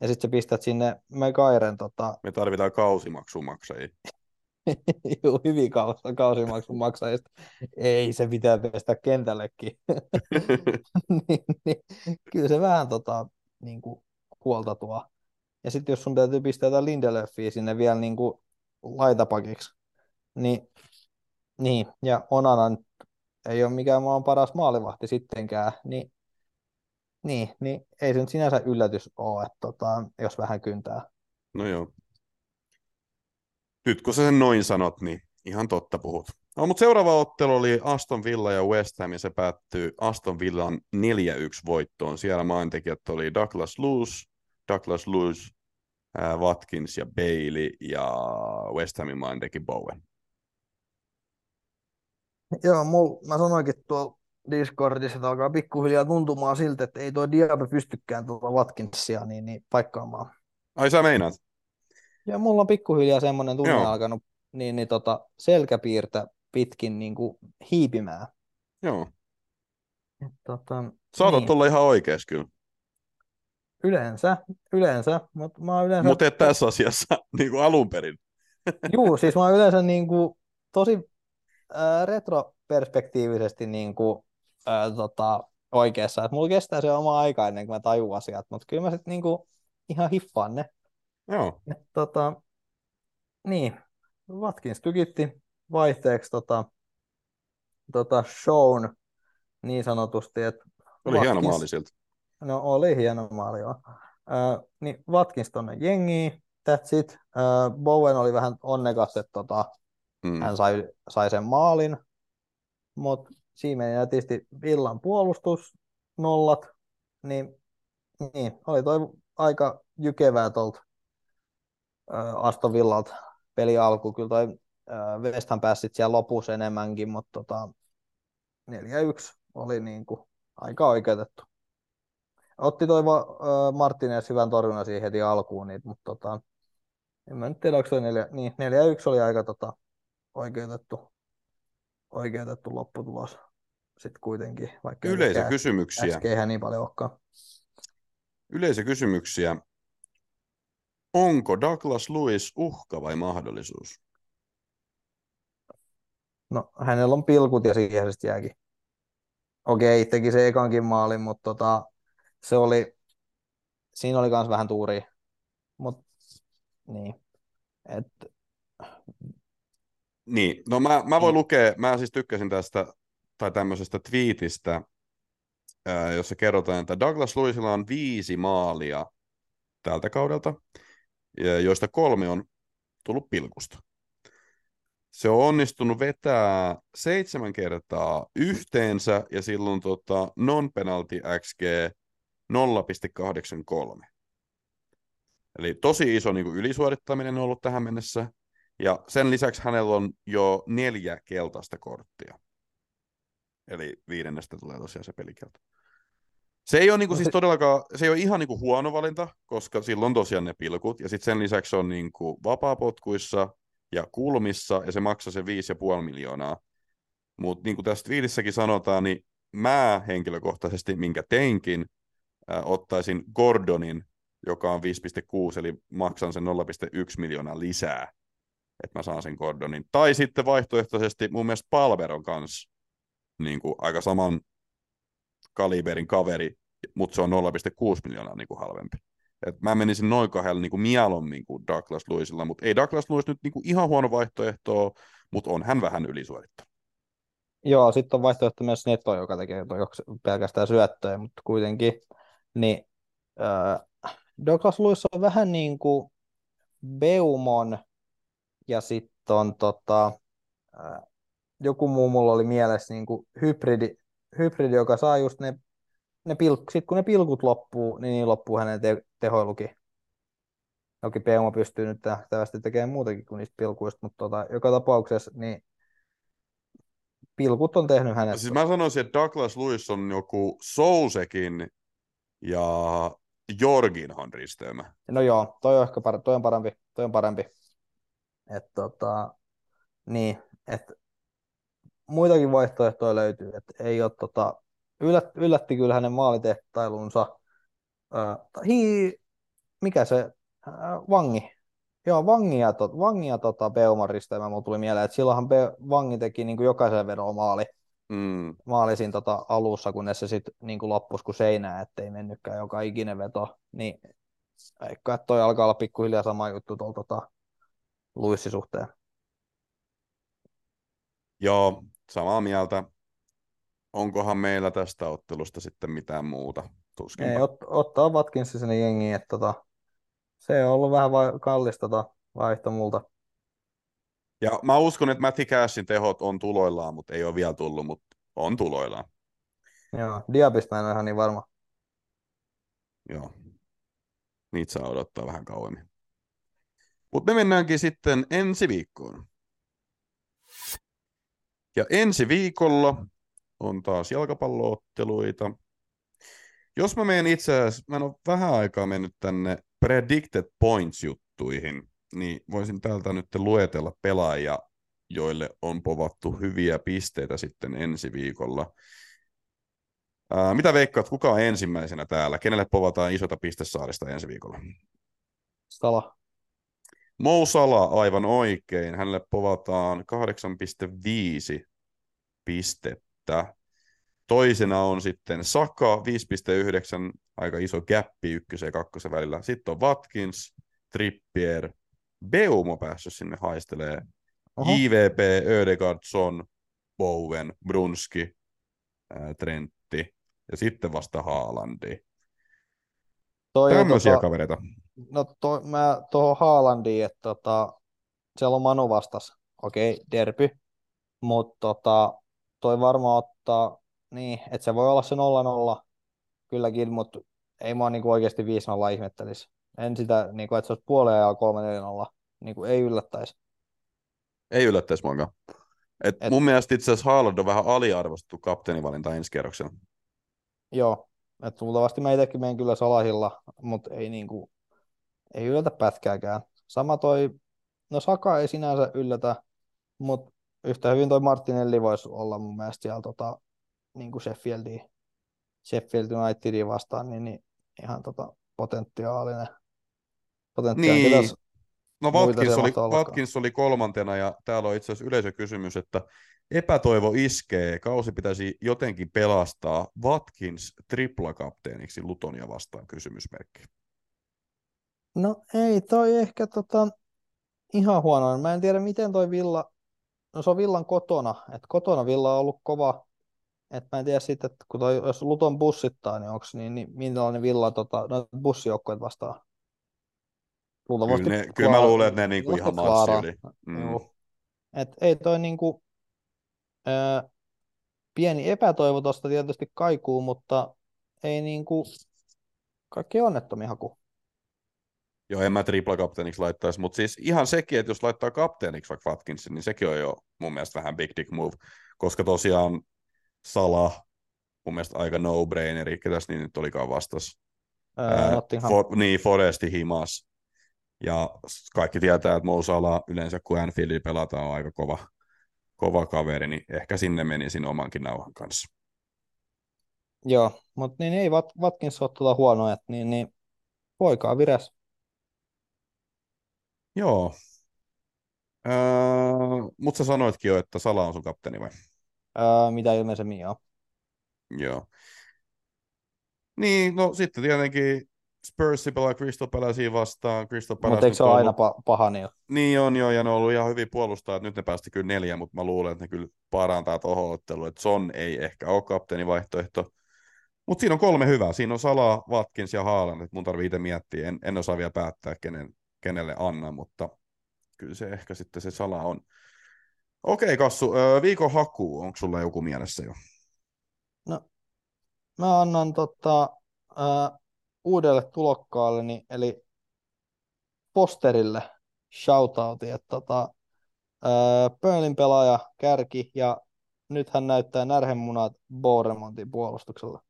C: ja sitten sä pistät sinne Megairen tota,
B: Me tarvitaan kausimaksumaksajia.
C: juu, hyvin kaus, kausimaksun maksajista. Ei, se pitää pestä kentällekin. niin, niin, kyllä se vähän tota, niin kuin, huolta tuo. Ja sitten jos sun täytyy pistää jotain Lindelöffiä sinne vielä niin kuin, laitapakiksi, niin, niin, ja Onana ei ole mikään maan paras maalivahti sittenkään, niin, niin, niin ei se nyt sinänsä yllätys ole, että tota, jos vähän kyntää.
B: No joo. Nyt kun sä sen noin sanot, niin ihan totta puhut. No, mutta seuraava ottelu oli Aston Villa ja West Ham, ja se päättyi Aston Villan 4-1 voittoon. Siellä maaintekijät oli Douglas Lewis, Douglas Lewis, ää, Watkins ja Bailey, ja West Hamin mainteki Bowen.
C: Joo, mul, mä sanoinkin tuolla Discordissa, että alkaa pikkuhiljaa tuntumaan siltä, että ei tuo Diaby pystykään tuota Watkinsia niin, niin paikkaamaan.
B: Ai sä meinaat?
C: Ja mulla on pikkuhiljaa semmoinen tunne
B: Joo.
C: alkanut niin, niin tota, selkäpiirtä pitkin niin kuin hiipimään.
B: Joo.
C: Et Tota,
B: Saatat
C: niin,
B: olla ihan oikeas kyllä.
C: Yleensä, yleensä, mutta mä yleensä...
B: Mutta et tässä asiassa niin kuin alun perin.
C: Juu, siis mä oon yleensä niin kuin, tosi äh, retroperspektiivisesti niin kuin, äh, tota, oikeassa. Et mulla kestää se oma aika ennen kuin mä tajun asiat, mutta kyllä mä sitten niin kuin, ihan hiffaan ne.
B: Joo.
C: Et, tota, niin, Watkins tykitti vaihteeksi tota, tota shown niin sanotusti, että
B: Oli hieno
C: Watkins-
B: maali siltä.
C: No oli hieno maali, joo. Äh, niin Watkins tonne jengiin, that's it. Äh, Bowen oli vähän onnekas, että tota,
B: Mm.
C: hän sai, sai sen maalin, mutta siinä meni nätisti Villan puolustus, nollat, niin, niin oli toi aika jykevää tuolta Aston Villalta peli alku. Kyllä toi West Ham pääsi siellä lopussa enemmänkin, mutta tota, 4-1 oli niinku aika oikeutettu. Otti toi Martinez hyvän torjunnan siihen heti alkuun, niin, mutta tota, en mä nyt tiedä, onko toi 4, niin 4-1 oli aika tota, oikeutettu, oikeutettu lopputulos sitten kuitenkin, vaikka
B: Yleisökysymyksiä.
C: SG niin paljon olekaan.
B: Yleisökysymyksiä. Onko Douglas Lewis uhka vai mahdollisuus?
C: No, hänellä on pilkut ja siihen jääkin. Okei, teki se ekankin maalin, mutta tota, se oli, siinä oli myös vähän tuuria. Mut, niin. Et,
B: Niin, no mä, mä voin
C: Niin.
B: lukea, mä siis tykkäsin tästä tai tämmöisestä twiitistä, jossa kerrotaan, että Douglas Lewisilla on viisi maalia tältä kaudelta, joista kolme on tullut pilkusta. Se on onnistunut vetää seitsemän kertaa yhteensä, ja silloin tota non-penalty XG 0,83. Eli tosi iso niin kuin ylisuorittaminen on ollut tähän mennessä. Ja sen lisäksi hänellä on jo neljä keltaista korttia. Eli viidennestä tulee tosiaan se pelikielto. Se ei ole, niinku,
C: No
B: siis
C: se-
B: todellakaan, se ei ole ihan niinku huono valinta, koska silloin on tosiaan ne pilkut. Ja sitten sen lisäksi on niinku vapaapotkuissa ja kulmissa, ja se maksaa se 5,5 miljoonaa. Mutta niin kuin tästä viidissäkin sanotaan, niin mä henkilökohtaisesti, minkä teinkin, äh, ottaisin Gordonin, joka on 5,6, eli maksan sen 0,1 miljoonaa lisää, että mä saan sen Gordonin. Tai sitten vaihtoehtoisesti mun mielestä Palver on kanssa niin kuin aika saman kaliberin kaveri, mutta se on 0,6 miljoonaa niin kuin halvempi. Et mä menisin noin kahdella niin kuin mieluummin kuin Douglas Lewisilla, mutta ei Douglas Lewis nyt niin kuin ihan huono vaihtoehto, mutta on hän vähän ylisuorittanut.
C: joo, sitten on vaihtoehto myös Neto, joka tekee pelkästään syöttöjä, mutta kuitenkin. Niin, äh, Douglas Lewis on vähän niin kuin Beumon ja sitten on tota, äh, joku muu mulla oli mielessä niin kuin hybridi, hybridi, joka saa just ne, ne pilk, sit kun ne pilkut loppuu, niin, niin loppuu hänen te, tehoilukin. Toki Peuma pystyy nyt nähtävästi tekemään muutakin kuin niistä pilkuista, mutta tota, joka tapauksessa niin pilkut on tehnyt hänet.
B: Siis mä sanoisin, että Douglas Lewis on joku Sousekin ja Jorginhan risteymä.
C: No joo, toi on ehkä parempi, toi on parempi, toi on parempi. Et tota, niin, et muitakin vaihtoehtoja löytyy, että ei ole tota, yllät, yllätti kyllä hänen maalitehtailunsa. Äh, hi, mikä se, äh, Vangi, Joo, Vangi ja, tot, Vangi ja tota Beuman risteymä mulla tuli mieleen, että silloinhan Be, Vangi teki niin kuin jokaisen vedon maali,
B: Mm.
C: maali siinä tota alussa, kunnes se sitten niin loppus kuin seinää, ettei mennytkään joka ikinen veto. Niin eikä toi alkaa olla pikkuhiljaa sama juttu tuolla tota, Luissi suhteen.
B: Joo, samaa mieltä. Onkohan meillä tästä ottelusta sitten mitään muuta? Tuskinpa.
C: Ei, ot, ottaa Watkins sinne jengiin, että tota, se on ollut vähän vai, kallista tota vaihto multa.
B: Ja mä uskon, että Matty Cashin tehot on tuloillaan, mutta ei ole vielä tullut, mutta on tuloillaan.
C: Joo, Diabista en ole ihan niin varma.
B: Joo. Niitä saa odottaa vähän kauemmin. Mutta me mennäänkin sitten ensi viikkoon. Ja ensi viikolla on taas jalkapallootteluita. Jos mä menen itse asiassa, mä en ole vähän aikaa mennyt tänne predicted points-juttuihin, niin voisin täältä nyt luetella pelaajia, joille on povattu hyviä pisteitä sitten ensi viikolla. Ää, mitä veikkaat, kuka on ensimmäisenä täällä? Kenelle povataan isota pistesaarista ensi viikolla?
C: Sala.
B: Mo Salah aivan oikein. Hänelle povataan 8,5 pistettä. Toisena on sitten Saka, 5,9, aika iso gappi ykkösen ja kakkosen välillä. Sitten on Watkins, Trippier, Beumo päässyt sinne haistelee.
C: Oho.
B: JVP, Bowen, Brunski, ää, Trentti ja sitten vasta Haalandi.
C: Toi on
B: Tämmöisiä
C: tota-
B: kavereita.
C: No to, mä tuohon Haalandiin, että tota, siellä on Manu vastas, okei, okay, derby, mutta tota, toi varmaan ottaa, niin, että se voi olla se 0-0 kylläkin, mutta ei mua niinku oikeasti 5-0 ihmettelisi. En sitä, niinku, että se olisi puoleen ja 3-4-0, niinku, ei yllättäisi.
B: Ei yllättäisi muakaan. Et
C: Et-
B: mun mielestä itse asiassa Haaland on vähän aliarvostettu kapteenivalinta ensi kerroksella.
C: Joo, että luultavasti mä itsekin menen kyllä Salahilla, mutta ei, niinku, ei yllätä pätkääkään. Sama toi, no Saka ei sinänsä yllätä, mutta yhtä hyvin toi Martinelli voisi olla mun mielestä siellä tota, niin kuin Sheffieldiin, Sheffield Unitediin vastaan, niin, niin ihan tota, potentiaalinen. potentiaalinen.
B: Niin. No Watkins oli. Watkins oli kolmantena ja täällä on itse asiassa yleisökysymys, että epätoivo iskee, kausi pitäisi jotenkin pelastaa Watkins triplakapteeniksi Lutonia vastaan kysymysmerkki.
C: No ei toi ehkä tota, ihan huono. Mä en tiedä miten toi Villa, no se on Villan kotona, että kotona Villa on ollut kova, että mä en tiedä sitten, että kun toi, jos Luton bussittaa, niin onko niin, niin minkälainen Villa tota, no, bussijoukkoja vastaan? Luultavasti
B: Kyllä, ne, kyllä mä
C: Klaara-
B: luulen, että ne niinku ihan marssi
C: Klaara.
B: yli. Mm.
C: Et ei toi niinku, ää, pieni epätoivo tosta tietysti kaikuu, mutta ei niinku kaikki onnettomia haku.
B: Joo, en mä triplakapteeniksi laittaisi, mutta siis ihan sekin, että jos laittaa kapteeniksi vaikka Watkinsin, niin sekin on jo mun mielestä vähän big dick move, koska tosiaan Salah, mun mielestä aika no-braineri, ketäs niin nyt olikaan vastas.
C: Ää,
B: Ää,
C: Nottingham.
B: For, niin, Foresti himas. Ja kaikki tietää, että Mo Salah yleensä kun Anfieldi pelataan on aika kova, kova kaveri, niin ehkä sinne menisin omankin nauhan kanssa.
C: Joo, mutta niin ei Wat, Watkins ole tuota huono, että niin, niin poikaa viräs.
B: Joo. Öö, mutta sä sanoitkin jo, että Sala on sun kapteeni vai?
C: Ää, mitä ilmeisemmin joo.
B: Joo. Niin, no sitten tietenkin Spurs pelaa Crystal Palacea vastaan. Crystal Palace
C: Mutta eikö se ole
B: on
C: aina
B: ollut-
C: pa- paha niin?
B: Niin on jo, ja ne on ollut ihan hyvin puolustaa, että nyt ne päästi kyllä neljä, mutta mä luulen, että ne kyllä parantaa tuohon otteluun, että Son ei ehkä ole kapteenivaihtoehto. Mutta siinä on kolme hyvää. Siinä on Sala, Watkins ja Haaland, että mun tarvii itse miettiä. En, en osaa vielä päättää, kenen, kenelle annan, mutta kyllä se ehkä sitten se Sala on. Okei, Kassu, viikon haku, onko sulla joku mielessä jo?
C: Mä annan tota, ää, uudelle tulokkaalle, eli Posterille shoutoutin, että tota, Burnleyn pelaaja kärki ja nyt hän näyttää närhemunat Boremontin puolustuksella.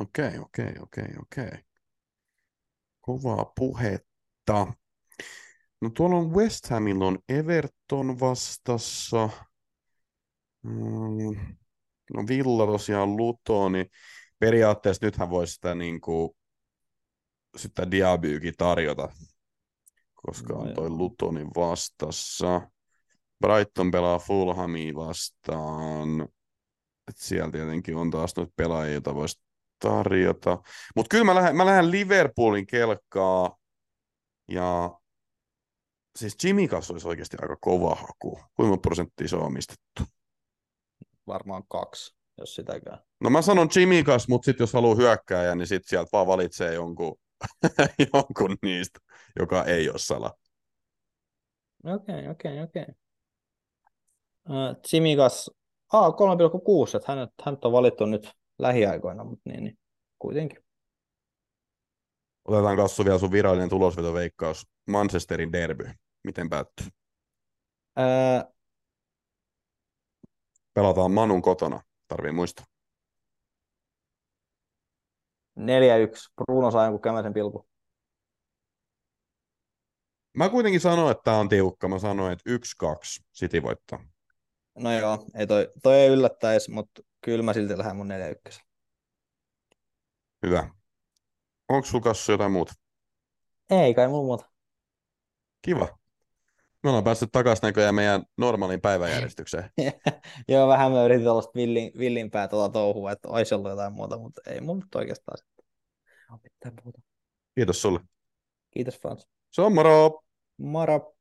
B: Okei, okei, okei, okei. Kovaa puhetta. No tuolla on West Hamilla on Everton vastassa. Mm, no Villa tosiaan Lutoni. Periaatteessa nythän voisi sitä, niin kuin, sitä Diabyykin tarjota, koska
C: No
B: on toi
C: joo.
B: Lutonin vastassa. Brighton pelaa Fulhamia vastaan. Et siellä tietenkin on taas noita pelaajia, joita voisi tarjota. Mutta kyllä mä lähden, mä lähden Liverpoolin kelkkaa. Ja siis Jimmy Gas olisi oikeasti aika kova haku. Kuinka prosenttia se on omistettu?
C: Varmaan kaksi, jos sitäkään.
B: No mä sanon Jimmy Gas, mutta sitten jos haluaa hyökkääjä, niin sitten sieltä vaan valitsee jonkun, jonkun niistä, joka ei ole sala.
C: Okei, okei, okei. Tsimikas, ah, 3,6, että hänet, hänet on valittu nyt lähiaikoina, mutta niin, niin kuitenkin.
B: Otetaan Kassu vielä sun virallinen tulosvetoveikkaus. Manchesterin derby. Miten päättyy?
C: Ää,
B: Pelataan Manun kotona. Tarvii muistaa.
C: 4-1, Bruno saa jonkun kämäsen pilku.
B: Mä kuitenkin sanoin, että tämä on tiukka. Mä sanoin, että 1-2 City voittaa.
C: No joo, ei toi, toi ei yllättäisi, mutta kyllä mä silti lähden mun 4-1.
B: Hyvä. Onko sulla Kassu jotain muuta?
C: Ei kai mulla muuta.
B: Kiva. Me ollaan päässyt takaisin näköjään meidän normaaliin päiväjärjestykseen.
C: Joo, vähän mä yritin tuollaista villin, villinpää tuota touhua, että olisi ollut jotain muuta, mutta ei mulla nyt oikeastaan sitten. mitään muuta.
B: Kiitos sulle.
C: Kiitos Frans.
B: Se on moro!
C: Moro!